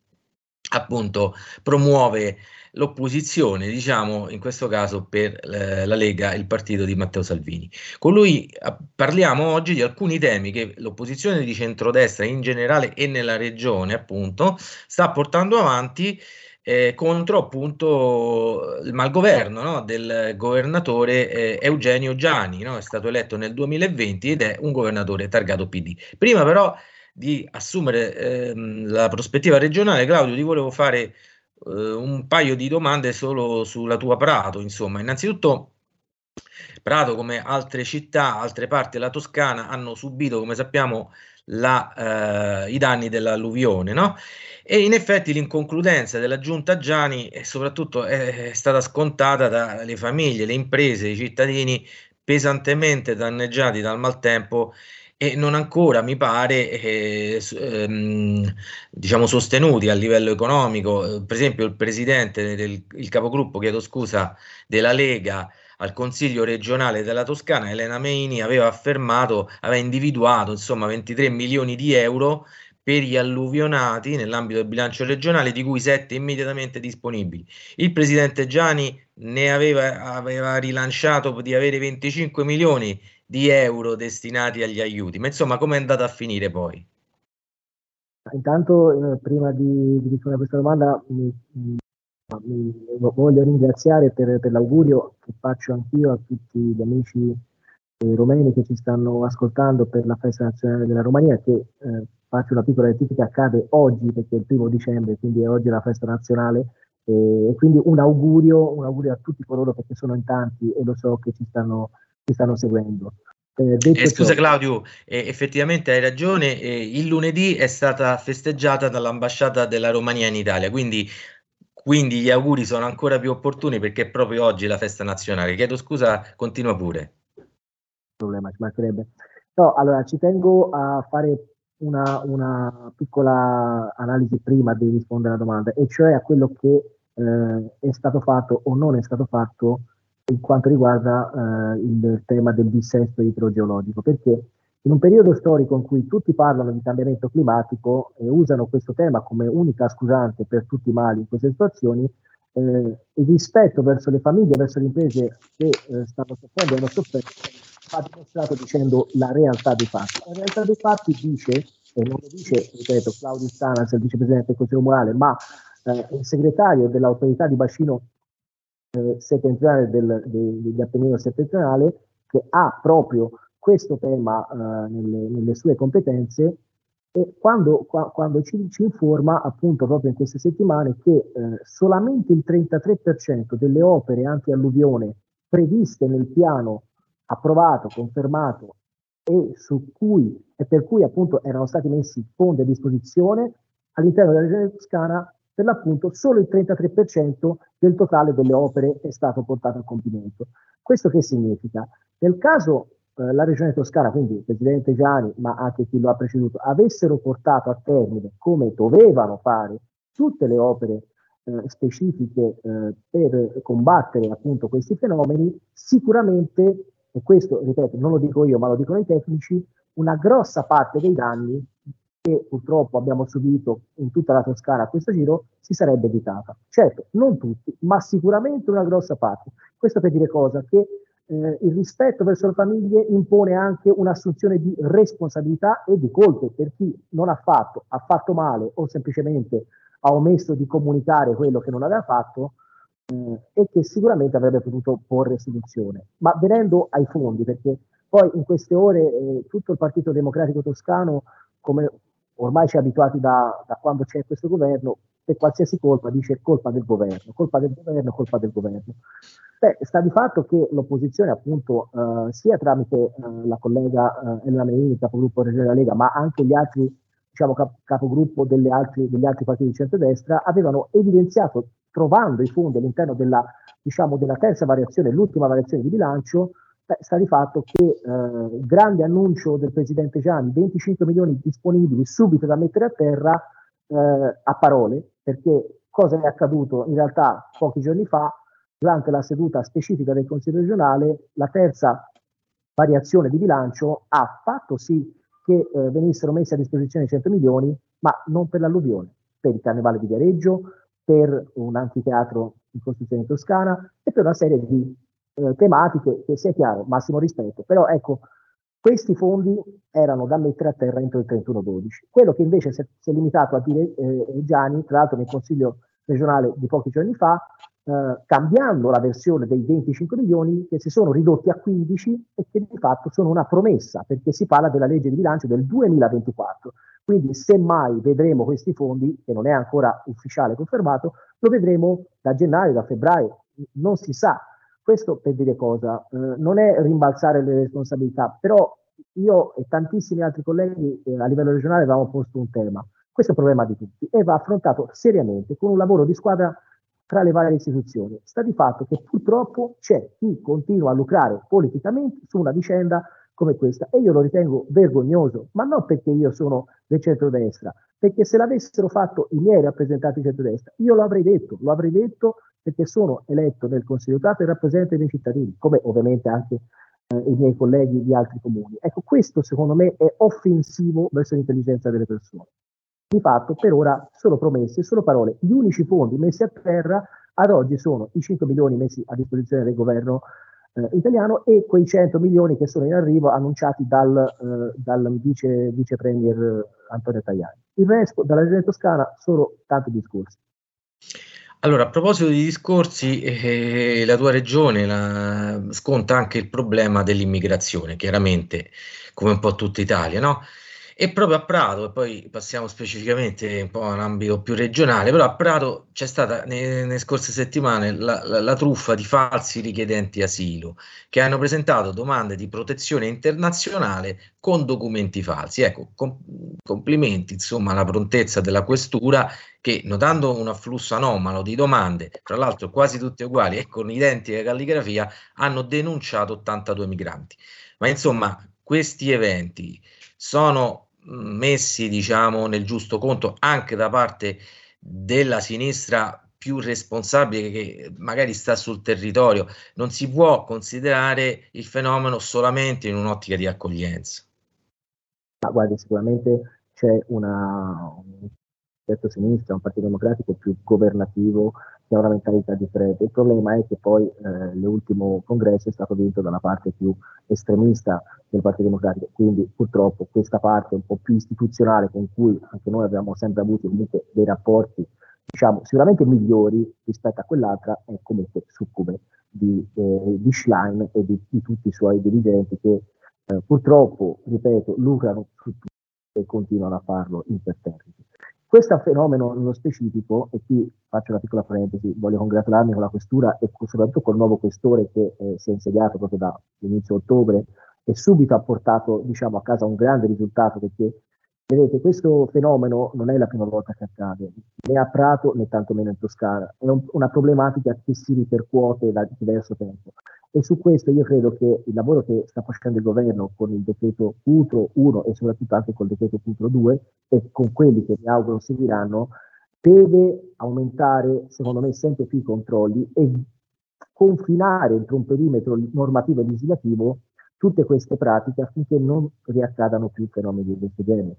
appunto promuove l'opposizione, diciamo in questo caso per eh, la Lega, il partito di Matteo Salvini. Con lui eh, parliamo oggi di alcuni temi che l'opposizione di centrodestra in generale e nella regione appunto sta portando avanti eh, contro appunto il malgoverno no? del governatore eh, Eugenio Giani, no? è stato eletto nel 2020 ed è un governatore targato PD. Prima però di assumere ehm, la prospettiva regionale, Claudio, ti volevo fare eh, un paio di domande solo sulla tua Prato. Insomma, innanzitutto Prato, come altre città, altre parti della Toscana, hanno subito, come sappiamo, la, eh, i danni dell'alluvione, no? E in effetti l'inconcludenza della giunta Gianni è soprattutto è, è stata scontata dalle famiglie, le imprese, i cittadini pesantemente danneggiati dal maltempo e non ancora, mi pare, eh, ehm, diciamo sostenuti a livello economico. Per esempio, il presidente del il capogruppo, chiedo scusa, della Lega al Consiglio regionale della Toscana, Elena Meini, aveva affermato, aveva individuato insomma 23 milioni di euro per gli alluvionati nell'ambito del bilancio regionale, di cui 7 immediatamente disponibili. Il presidente Gianni ne aveva, aveva rilanciato di avere 25 milioni di euro destinati agli aiuti. Ma insomma, come è andata a finire poi? Intanto, eh, prima di, di, rispondere a questa domanda, mi, mi, mi voglio ringraziare per, per, l'augurio che faccio anch'io a tutti gli amici eh, romeni che ci stanno ascoltando per la festa nazionale della Romania, che eh, faccio una piccola rettifica, accade oggi perché è il primo dicembre, quindi è oggi la festa nazionale. E quindi un augurio, un augurio a tutti coloro che sono in tanti e lo so che ci stanno ci stanno seguendo. Eh, eh, scusa. Claudio, eh, effettivamente hai ragione, eh, il lunedì è stata festeggiata dall'ambasciata della Romania in Italia, quindi, quindi, gli auguri sono ancora più opportuni perché è proprio oggi la festa nazionale. Chiedo scusa, continua pure. Problema, ci mancherebbe. No, allora ci tengo a fare una, una, piccola analisi prima di rispondere alla domanda, e cioè a quello che eh, è stato fatto o non è stato fatto per quanto riguarda eh, il tema del dissesto idrogeologico, perché in un periodo storico in cui tutti parlano di cambiamento climatico e usano questo tema come unica scusante per tutti i mali in queste situazioni, eh, il rispetto verso le famiglie, verso le imprese che eh, stanno soffrendo e hanno sofferto va dimostrato dicendo la realtà dei fatti. La realtà dei fatti dice, e non lo dice, ripeto, Claudio Stanas, il vicepresidente del Consiglio Comunale, ma eh, il segretario dell'autorità di bacino eh, settentrionale del, de, degli Appennino settentrionale, che ha proprio questo tema eh, nelle, nelle, sue competenze e quando, qua, quando ci, ci, informa appunto proprio in queste settimane che eh, solamente il 33% delle opere anti-alluvione previste nel piano approvato, confermato e su cui e per cui appunto erano stati messi fondi a disposizione all'interno della regione toscana per l'appunto solo il 33% del totale delle opere è stato portato a compimento. Questo che significa? Nel caso eh, la regione toscana, quindi il presidente Gianni, ma anche chi lo ha preceduto, avessero portato a termine come dovevano fare tutte le opere eh, specifiche eh, per combattere appunto questi fenomeni, sicuramente e questo, ripeto, non lo dico io, ma lo dicono i tecnici, una grossa parte dei danni che purtroppo abbiamo subito in tutta la Toscana a questo giro si sarebbe evitata. Certo, non tutti, ma sicuramente una grossa parte. Questo per dire cosa? Che eh, il rispetto verso le famiglie impone anche un'assunzione di responsabilità e di colpe per chi non ha fatto, ha fatto male o semplicemente ha omesso di comunicare quello che non aveva fatto, eh, e che sicuramente avrebbe potuto porre soluzione. Ma venendo ai fondi, perché poi in queste ore eh, tutto il Partito Democratico Toscano, come ormai ci è abituati da, da quando c'è questo governo, per qualsiasi colpa dice colpa del governo, colpa del governo, colpa del governo. Beh, sta di fatto che l'opposizione, appunto, eh, sia tramite eh, la collega eh, Elena Meini, capogruppo della Lega, ma anche gli altri, diciamo, cap- capogruppo altri, degli altri partiti di centrodestra, avevano evidenziato trovando i fondi all'interno della, diciamo, della terza variazione, l'ultima variazione di bilancio, beh, sta di fatto che eh, il grande annuncio del Presidente Gianni, 25 milioni disponibili subito da mettere a terra, eh, a parole, perché cosa è accaduto in realtà pochi giorni fa, durante la seduta specifica del Consiglio regionale, la terza variazione di bilancio ha fatto sì che eh, venissero messi a disposizione 100 milioni, ma non per l'alluvione, per il Carnevale di Viareggio, per un anfiteatro in costruzione toscana e per una serie di eh, tematiche che sia chiaro, massimo rispetto. Però ecco, questi fondi erano da mettere a terra entro il 31-12. Quello che invece si è, si è limitato a dire eh, Gianni, tra l'altro nel Consiglio regionale di pochi giorni fa, eh, cambiando la versione dei 25 milioni che si sono ridotti a 15 e che di fatto sono una promessa perché si parla della legge di bilancio del 2024. Quindi semmai vedremo questi fondi, che non è ancora ufficiale confermato, lo vedremo da gennaio, da febbraio, non si sa. Questo per dire cosa? Eh, non è rimbalzare le responsabilità, però io e tantissimi altri colleghi eh, a livello regionale avevamo posto un tema. Questo è un problema di tutti e va affrontato seriamente con un lavoro di squadra tra le varie istituzioni. Sta di fatto che purtroppo c'è chi continua a lucrare politicamente su una vicenda come questa e io lo ritengo vergognoso, ma non perché io sono del centrodestra, perché se l'avessero fatto i miei rappresentanti di centrodestra, io lo avrei detto, lo avrei detto perché sono eletto nel Consiglio Stato e rappresento i miei cittadini, come ovviamente anche eh, i miei colleghi di altri comuni. Ecco, questo secondo me è offensivo verso l'intelligenza delle persone. Di fatto, per ora, sono promesse, sono parole. Gli unici fondi messi a terra ad oggi sono i 5 milioni messi a disposizione del governo eh, italiano e quei 100 milioni che sono in arrivo annunciati dal, eh, dal vice, vice, premier eh, Antonio Tajani. Il resto dalla regione toscana solo tanti discorsi. Allora, a proposito di discorsi, eh, la tua regione la, sconta anche il problema dell'immigrazione, chiaramente, come un po' tutta Italia, no? E proprio a Prato, e poi passiamo specificamente un po' a un ambito più regionale, però a Prato c'è stata nelle, scorse settimane la, la, la, truffa di falsi richiedenti asilo che hanno presentato domande di protezione internazionale con documenti falsi. Ecco, com- complimenti insomma alla prontezza della questura che notando un afflusso anomalo di domande, tra l'altro quasi tutte uguali e con identica calligrafia, hanno denunciato 82 migranti. Ma insomma, questi eventi sono messi diciamo nel giusto conto anche da parte della sinistra più responsabile che magari sta sul territorio. Non si può considerare il fenomeno solamente in un'ottica di accoglienza. Ma guardi sicuramente c'è una, un certo sinistra un partito democratico più governativo che ha una mentalità differente. Il problema è che poi eh, l'ultimo congresso è stato vinto dalla parte più estremista del Partito Democratico, quindi purtroppo questa parte un po' più istituzionale con cui anche noi abbiamo sempre avuto comunque dei rapporti diciamo sicuramente migliori rispetto a quell'altra è comunque succube di, eh, di Schlein e di, di, tutti i suoi dirigenti che eh, purtroppo, ripeto, lucrano su tutto e continuano a farlo imperterriti. Questo fenomeno nello specifico, e qui faccio una piccola parentesi, voglio congratularmi con la questura e soprattutto col nuovo questore che eh, si è insediato proprio da inizio ottobre e subito ha portato diciamo, a casa un grande risultato perché vedete questo fenomeno non è la prima volta che accade né a Prato né tantomeno in Toscana, è un, una problematica che si ripercuote da diverso tempo e su questo io credo che il lavoro che sta facendo il governo con il decreto Cutro 1 e soprattutto anche col decreto Cutro 2 e con quelli che mi auguro seguiranno deve aumentare secondo me sempre più i controlli e confinare entro un perimetro normativo e legislativo tutte queste pratiche affinché non riaccadano più fenomeni di questo genere.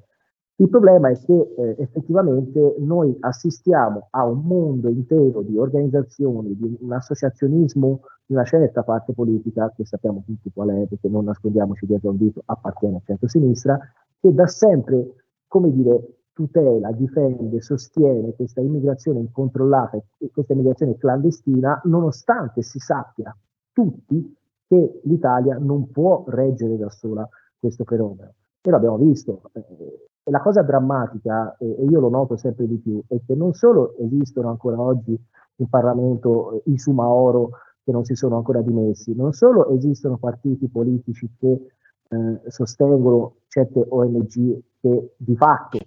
Il problema è che eh, effettivamente noi assistiamo a un mondo intero di organizzazioni, di un associazionismo di una certa parte politica, che sappiamo tutti qual è, perché non nascondiamoci dietro un dito, appartiene al centro-sinistra, che da sempre, come dire, tutela, difende, sostiene questa immigrazione incontrollata e questa immigrazione clandestina, nonostante si sappia tutti che l'Italia non può reggere da sola questo fenomeno. E l'abbiamo visto. Eh, e la cosa drammatica, e, e io lo noto sempre di più, è che non solo esistono ancora oggi in Parlamento eh, i Sumaoro che non si sono ancora dimessi, non solo esistono partiti politici che eh, sostengono certe ONG che di fatto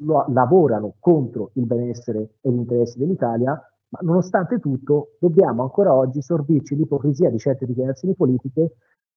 lo, lavorano contro il benessere e gli interessi dell'Italia, ma nonostante tutto dobbiamo ancora oggi sorbirci l'ipocrisia di certe dichiarazioni politiche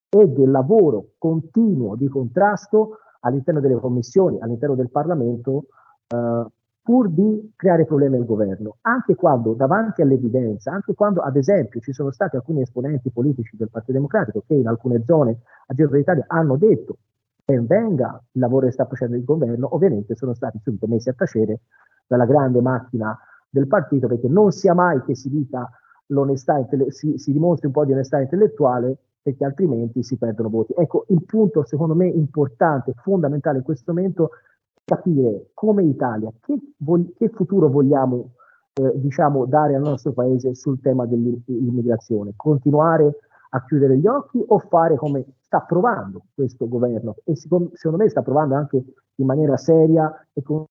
e del lavoro continuo di contrasto all'interno delle commissioni, all'interno del Parlamento, eh, pur di creare problemi al governo, anche quando davanti all'evidenza, anche quando ad esempio ci sono stati alcuni esponenti politici del Partito Democratico che in alcune zone a Giro d'Italia hanno detto ben venga il lavoro che sta facendo il governo, ovviamente sono stati subito messi a tacere dalla grande macchina del partito perché non sia mai che si dica l'onestà, si, si dimostri un po' di onestà intellettuale perché altrimenti si perdono voti. Ecco, il punto secondo me importante, fondamentale in questo momento, è capire come Italia, che, vog- che futuro vogliamo eh, diciamo, dare al nostro paese sul tema dell'immigrazione, continuare a chiudere gli occhi o fare come sta provando questo governo e secondo, secondo me sta provando anche in maniera seria e con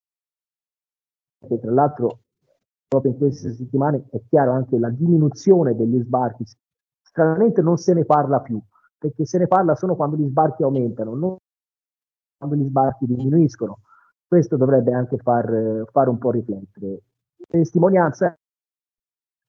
tra l'altro proprio in queste settimane è chiaro anche la diminuzione degli sbarchi stranamente non se ne parla più, perché se ne parla solo quando gli sbarchi aumentano, non quando gli sbarchi diminuiscono. Questo dovrebbe anche far, fare un po' riflettere. Testimonianza,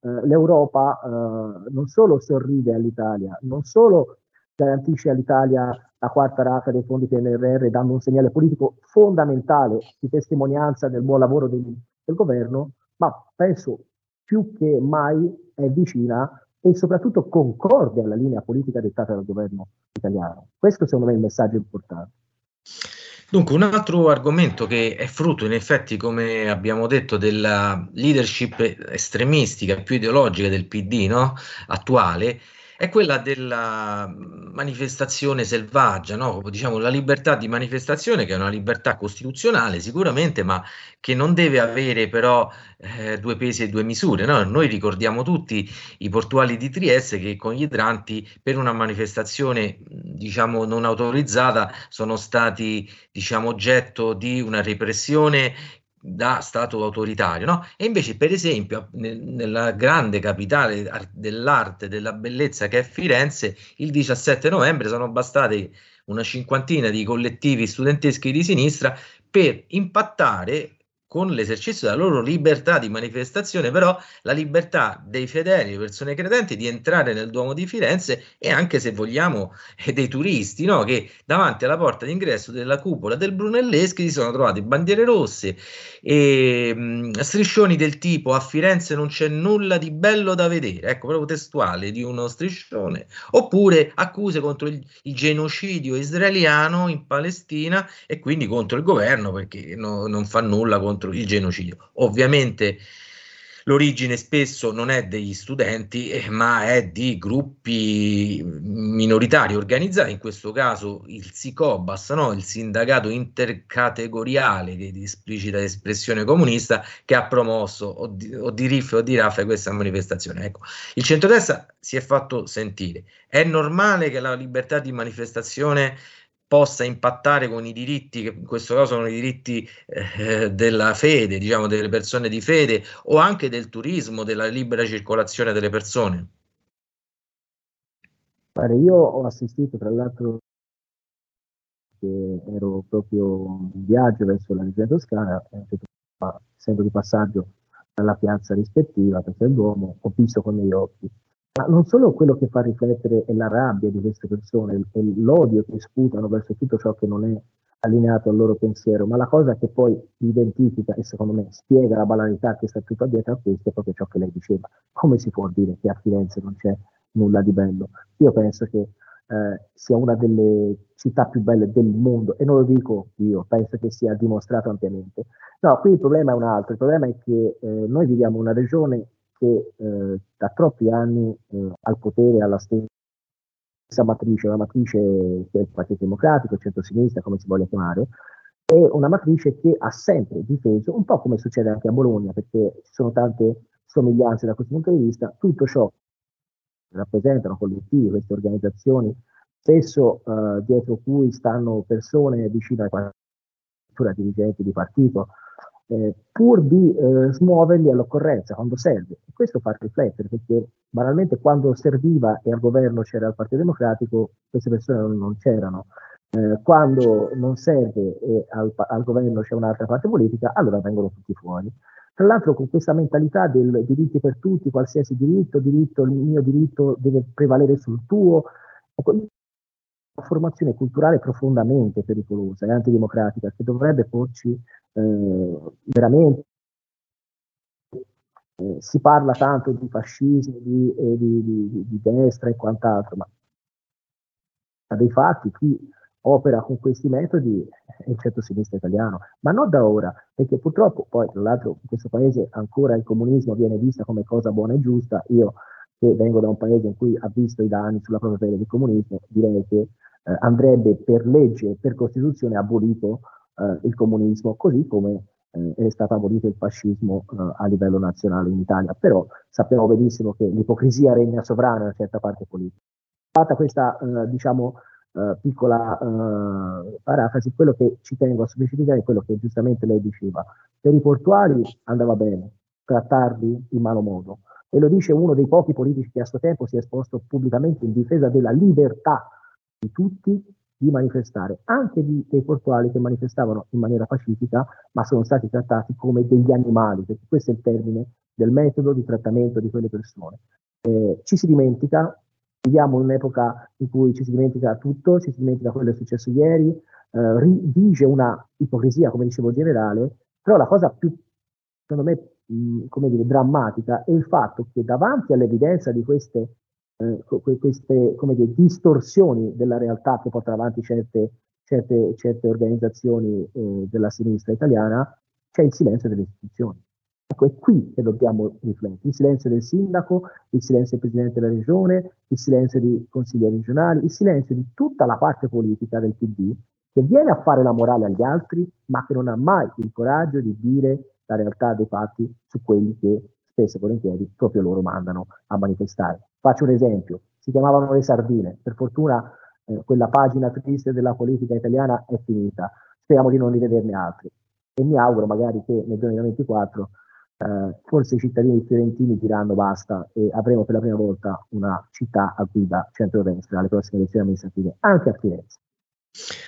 eh, l'Europa eh, non solo sorride all'Italia, non solo garantisce all'Italia la quarta rata dei fondi PNRR dando un segnale politico fondamentale di testimonianza del buon lavoro del, del governo, ma penso più che mai è vicina e soprattutto concorde alla linea politica dettata dal governo italiano. Questo secondo me è il messaggio importante. Dunque, un altro argomento che è frutto, in effetti, come abbiamo detto, della leadership estremistica, più ideologica del PD no? attuale, è quella della manifestazione selvaggia, no? diciamo la libertà di manifestazione che è una libertà costituzionale sicuramente, ma che non deve avere però eh, due pesi e due misure. No? Noi ricordiamo tutti i portuali di Trieste che con gli idranti per una manifestazione diciamo non autorizzata sono stati diciamo oggetto di una repressione da Stato autoritario, no? E invece, per esempio, nel, nella grande capitale dell'arte, della bellezza che è Firenze, il 17 novembre sono bastate una cinquantina di collettivi studenteschi di sinistra per impattare con l'esercizio della loro libertà di manifestazione, però la libertà dei fedeli, le persone credenti di entrare nel Duomo di Firenze e anche se vogliamo eh, dei turisti, no? che davanti alla porta d'ingresso della cupola del Brunelleschi si sono trovate bandiere rosse e mh, mm, striscioni del tipo a Firenze non c'è nulla di bello da vedere, ecco proprio testuale di uno striscione, oppure accuse contro il, il genocidio israeliano in Palestina e quindi contro il governo perché no, non fa nulla contro il genocidio. Ovviamente l'origine spesso non è degli studenti, eh, ma è di gruppi minoritari organizzati, in questo caso il SICOBAS, no? il sindacato intercategoriale di esplicita espressione comunista, che ha promosso o di, o di RIF o di RAF questa manifestazione. Ecco, il centrodestra si è fatto sentire. È normale che la libertà di manifestazione possa impattare con i diritti, che in questo caso sono i diritti eh, della fede, diciamo delle persone di fede, o anche del turismo, della libera circolazione delle persone? Io ho assistito tra l'altro che ero proprio in viaggio verso la regione toscana, essendo di passaggio dalla piazza rispettiva, perché il Duomo, ho visto con i occhi ma non solo quello che fa riflettere è la rabbia di queste persone, è l'odio che sputano verso tutto ciò che non è allineato al loro pensiero, ma la cosa che poi identifica e secondo me spiega la banalità che sta tutta dietro a questo è proprio ciò che lei diceva. Come si può dire che a Firenze non c'è nulla di bello? Io penso che eh, sia una delle città più belle del mondo e non lo dico io, penso che sia dimostrato ampiamente. No, qui il problema è un altro, il problema è che eh, noi viviamo in una regione che eh, da troppi anni eh, al potere, alla stessa matrice, una matrice che è il Partito Democratico, il centro-sinistra, come si voglia chiamare, è una matrice che ha sempre difeso, un po' come succede anche a Bologna, perché ci sono tante somiglianze da questo punto di vista, tutto ciò che rappresentano collettivi, queste organizzazioni, spesso eh, dietro cui stanno persone vicine ai dirigenti di partito, eh, pur di eh, smuoverli all'occorrenza quando serve. E questo fa riflettere perché banalmente quando serviva e al governo c'era il Partito Democratico, queste persone non, non c'erano. Eh, quando non serve e al, al, governo c'è un'altra parte politica, allora vengono tutti fuori. Tra l'altro con questa mentalità del diritti per tutti, qualsiasi diritto, diritto, il mio diritto deve prevalere sul tuo, formazione culturale profondamente pericolosa e antidemocratica che dovrebbe porci eh, veramente eh, si parla tanto di fascismo, di, eh, di, di, di, destra e quant'altro, ma dei fatti chi opera con questi metodi è il centro-sinistra italiano, ma non da ora, perché purtroppo poi tra l'altro in questo paese ancora il comunismo viene visto come cosa buona e giusta, io che vengo da un paese in cui ha visto i danni sulla propria pelle del comunismo, direi che eh, andrebbe per legge, per Costituzione abolito eh, il comunismo, così come eh, è stato abolito il fascismo eh, a livello nazionale in Italia. Però sappiamo benissimo che l'ipocrisia regna sovrana in una certa parte politica. Fatta questa, eh, diciamo, piccola parafrasi, quello che ci tengo a specificare è quello che giustamente lei diceva. Per i portuali andava bene trattarli in malo modo. E lo dice uno dei pochi politici che a suo tempo si è esposto pubblicamente in difesa della libertà di tutti di manifestare, anche di, dei portuali che manifestavano in maniera pacifica, ma sono stati trattati come degli animali, perché questo è il termine del metodo di trattamento di quelle persone. Eh, ci si dimentica, viviamo in un'epoca in cui ci si dimentica tutto, ci si dimentica quello che è successo ieri, eh, vige una ipocrisia, come dicevo, generale, però la cosa più, secondo me, mh, come dire, drammatica è il fatto che davanti all'evidenza di queste eh, queste dire, distorsioni della realtà che portano avanti certe, certe, certe organizzazioni eh, della sinistra italiana, c'è il silenzio delle istituzioni. Ecco, è qui che dobbiamo riflettere. Il silenzio del sindaco, il silenzio del presidente della regione, il silenzio dei consiglieri regionali, il silenzio di tutta la parte politica del PD che viene a fare la morale agli altri, ma che non ha mai il coraggio di dire la realtà dei fatti su quelli che spesso e volentieri proprio loro mandano a manifestare. Faccio un esempio, si chiamavano le sardine, per fortuna eh, quella pagina triste della politica italiana è finita, speriamo di non rivederne altri e mi auguro magari che nel 2024 eh, forse i cittadini fiorentini diranno basta e avremo per la prima volta una città a guida centro-destra alle prossime elezioni amministrative, anche a Firenze.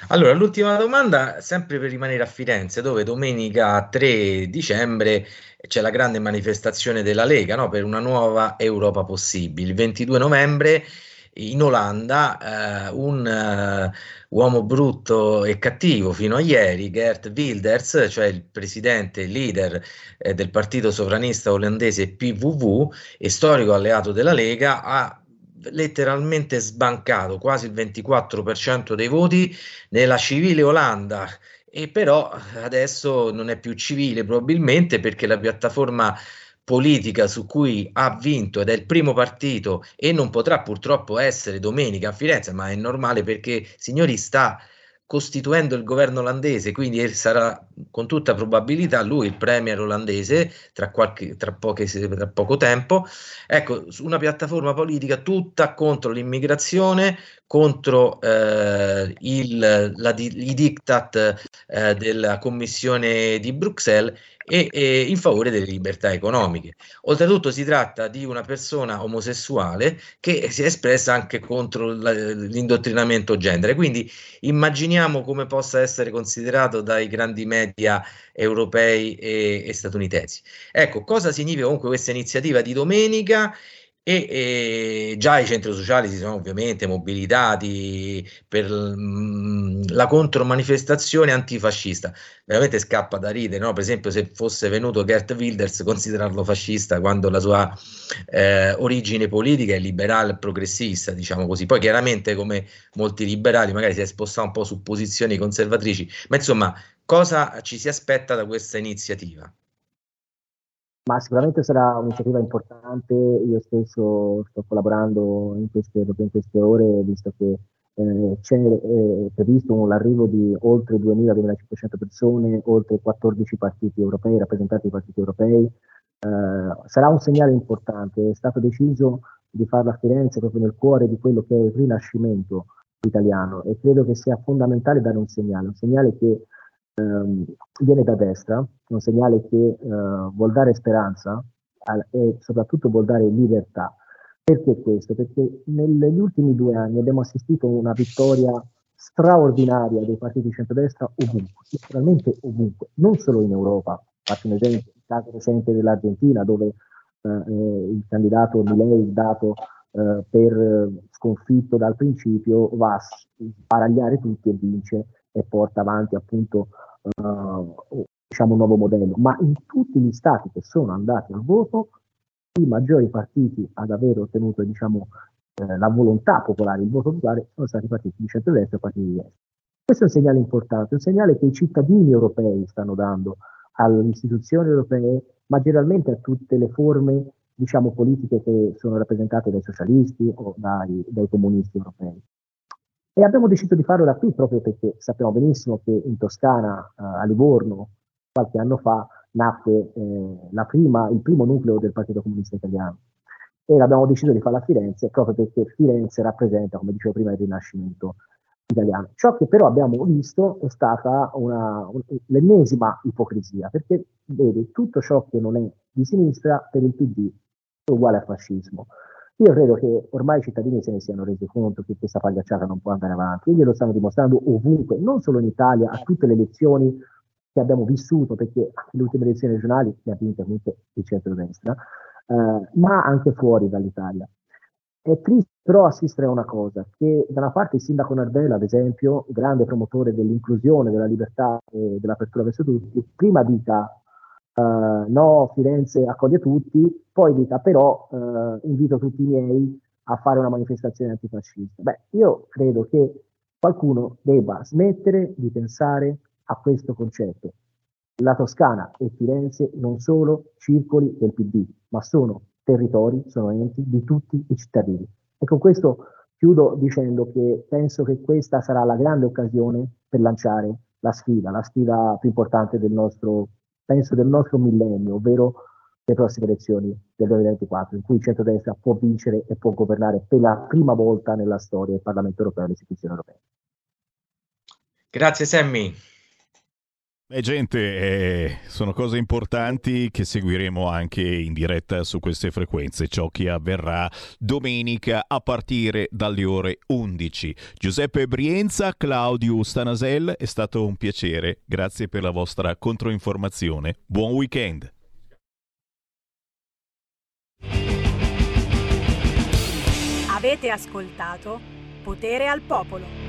Allora, l'ultima domanda, sempre per rimanere a Firenze, dove domenica 3 dicembre c'è la grande manifestazione della Lega no? per una nuova Europa possibile. Il 22 novembre in Olanda eh, un uh, uomo brutto e cattivo fino a ieri, Gert Wilders, cioè il presidente leader eh, del partito sovranista olandese PVV e storico alleato della Lega, ha letteralmente sbancato quasi il 24% dei voti nella civile Olanda. E però adesso non è più civile probabilmente perché la piattaforma politica su cui ha vinto ed è il primo partito e non potrà purtroppo essere domenica a Firenze, ma è normale perché signori sta costituendo il governo olandese, quindi sarà con tutta probabilità lui il premier olandese tra, qualche, tra, poche, tra poco tempo. Ecco, su una piattaforma politica tutta contro l'immigrazione, contro eh, il, la, i diktat eh, della Commissione di Bruxelles e, e, in favore delle libertà economiche. Oltretutto si tratta di una persona omosessuale che si è espressa anche contro la, l'indottrinamento genere, quindi immaginiamo come possa essere considerato dai grandi media europei e, e statunitensi. Ecco, cosa significa comunque questa iniziativa di domenica? E, e, già i centri sociali si sono ovviamente mobilitati per mh, mm, la contromanifestazione antifascista. Veramente scappa da ridere, no? Per esempio, se fosse venuto Gert Wilders, considerarlo fascista quando la sua eh, origine politica è liberale progressista, diciamo così. Poi chiaramente, come molti liberali, magari si è spostato un po' su posizioni conservatrici, ma insomma, cosa ci si aspetta da questa iniziativa? Ma sicuramente sarà un'iniziativa importante. Io stesso sto collaborando in queste, in queste ore, visto che eh, c'è eh, previsto l'arrivo di oltre 2.000-2.500 persone, oltre 14 partiti europei, rappresentanti dei partiti europei. Eh, sarà un segnale importante. È stato deciso di farla a Firenze proprio nel cuore di quello che è il rinascimento italiano e credo che sia fondamentale dare un segnale, un segnale che ehm, viene da destra, un segnale che eh, vuol dare speranza al, e soprattutto vuol dare libertà. Perché questo? Perché negli ultimi due anni abbiamo assistito a una vittoria straordinaria dei partiti di centrodestra ovunque, letteralmente ovunque, non solo in Europa. Faccio un esempio, il caso recente dell'Argentina, dove eh, eh il candidato Milei, dato eh, per sconfitto dal principio, va a sbaragliare tutti e vince e porta avanti appunto uh, diciamo un nuovo modello, ma in tutti gli stati che sono andati al voto, i maggiori partiti ad aver ottenuto diciamo, eh, la volontà popolare, il voto popolare, sono stati partiti di centro-destra e partiti di destra. Questo è un segnale importante, un segnale che i cittadini europei stanno dando alle istituzioni europee, ma generalmente a tutte le forme diciamo, politiche che sono rappresentate dai socialisti o dai, dai comunisti europei. E abbiamo deciso di farlo da qui proprio perché sappiamo benissimo che in Toscana, eh, a Livorno, qualche anno fa, nacque eh, prima, il primo nucleo del Partito Comunista Italiano. E abbiamo deciso di farlo a Firenze proprio perché Firenze rappresenta, come dicevo prima, il Rinascimento italiano. Ciò che però abbiamo visto è stata una, un, l'ennesima ipocrisia, perché vedi, tutto ciò che non è di sinistra per il PD è uguale al fascismo. Io credo che ormai i cittadini se ne siano resi conto che questa pagliacciata non può andare avanti e glielo stanno dimostrando ovunque, non solo in Italia, a tutte le elezioni che abbiamo vissuto, perché le ultime elezioni regionali le ha vinte comunque il centro-destra, eh, ma anche fuori dall'Italia. È triste però assistere a una cosa, che da una parte il sindaco Nardella, ad esempio, grande promotore dell'inclusione, della libertà e dell'apertura verso tutti, prima dica no, Firenze accoglie tutti, poi dica però uh, invito tutti i miei a fare una manifestazione antifascista. Beh, io credo che qualcuno debba smettere di pensare a questo concetto. La Toscana e Firenze non sono circoli del PD, ma sono territori, sono enti di tutti i cittadini. E con questo chiudo dicendo che penso che questa sarà la grande occasione per lanciare la sfida, la sfida più importante del nostro penso, del nostro millennio, ovvero le prossime elezioni del 2024, in cui il centro-destra può vincere e può governare per la prima volta nella storia del Parlamento europeo e le istituzioni europee. Grazie Sammy. Beh, gente, eh, sono cose importanti che seguiremo anche in diretta su queste frequenze, ciò che avverrà domenica a partire dalle ore 11. Giuseppe Brienza, Claudio Stanasel, è stato un piacere, grazie per la vostra controinformazione. Buon weekend. Avete ascoltato Potere al Popolo.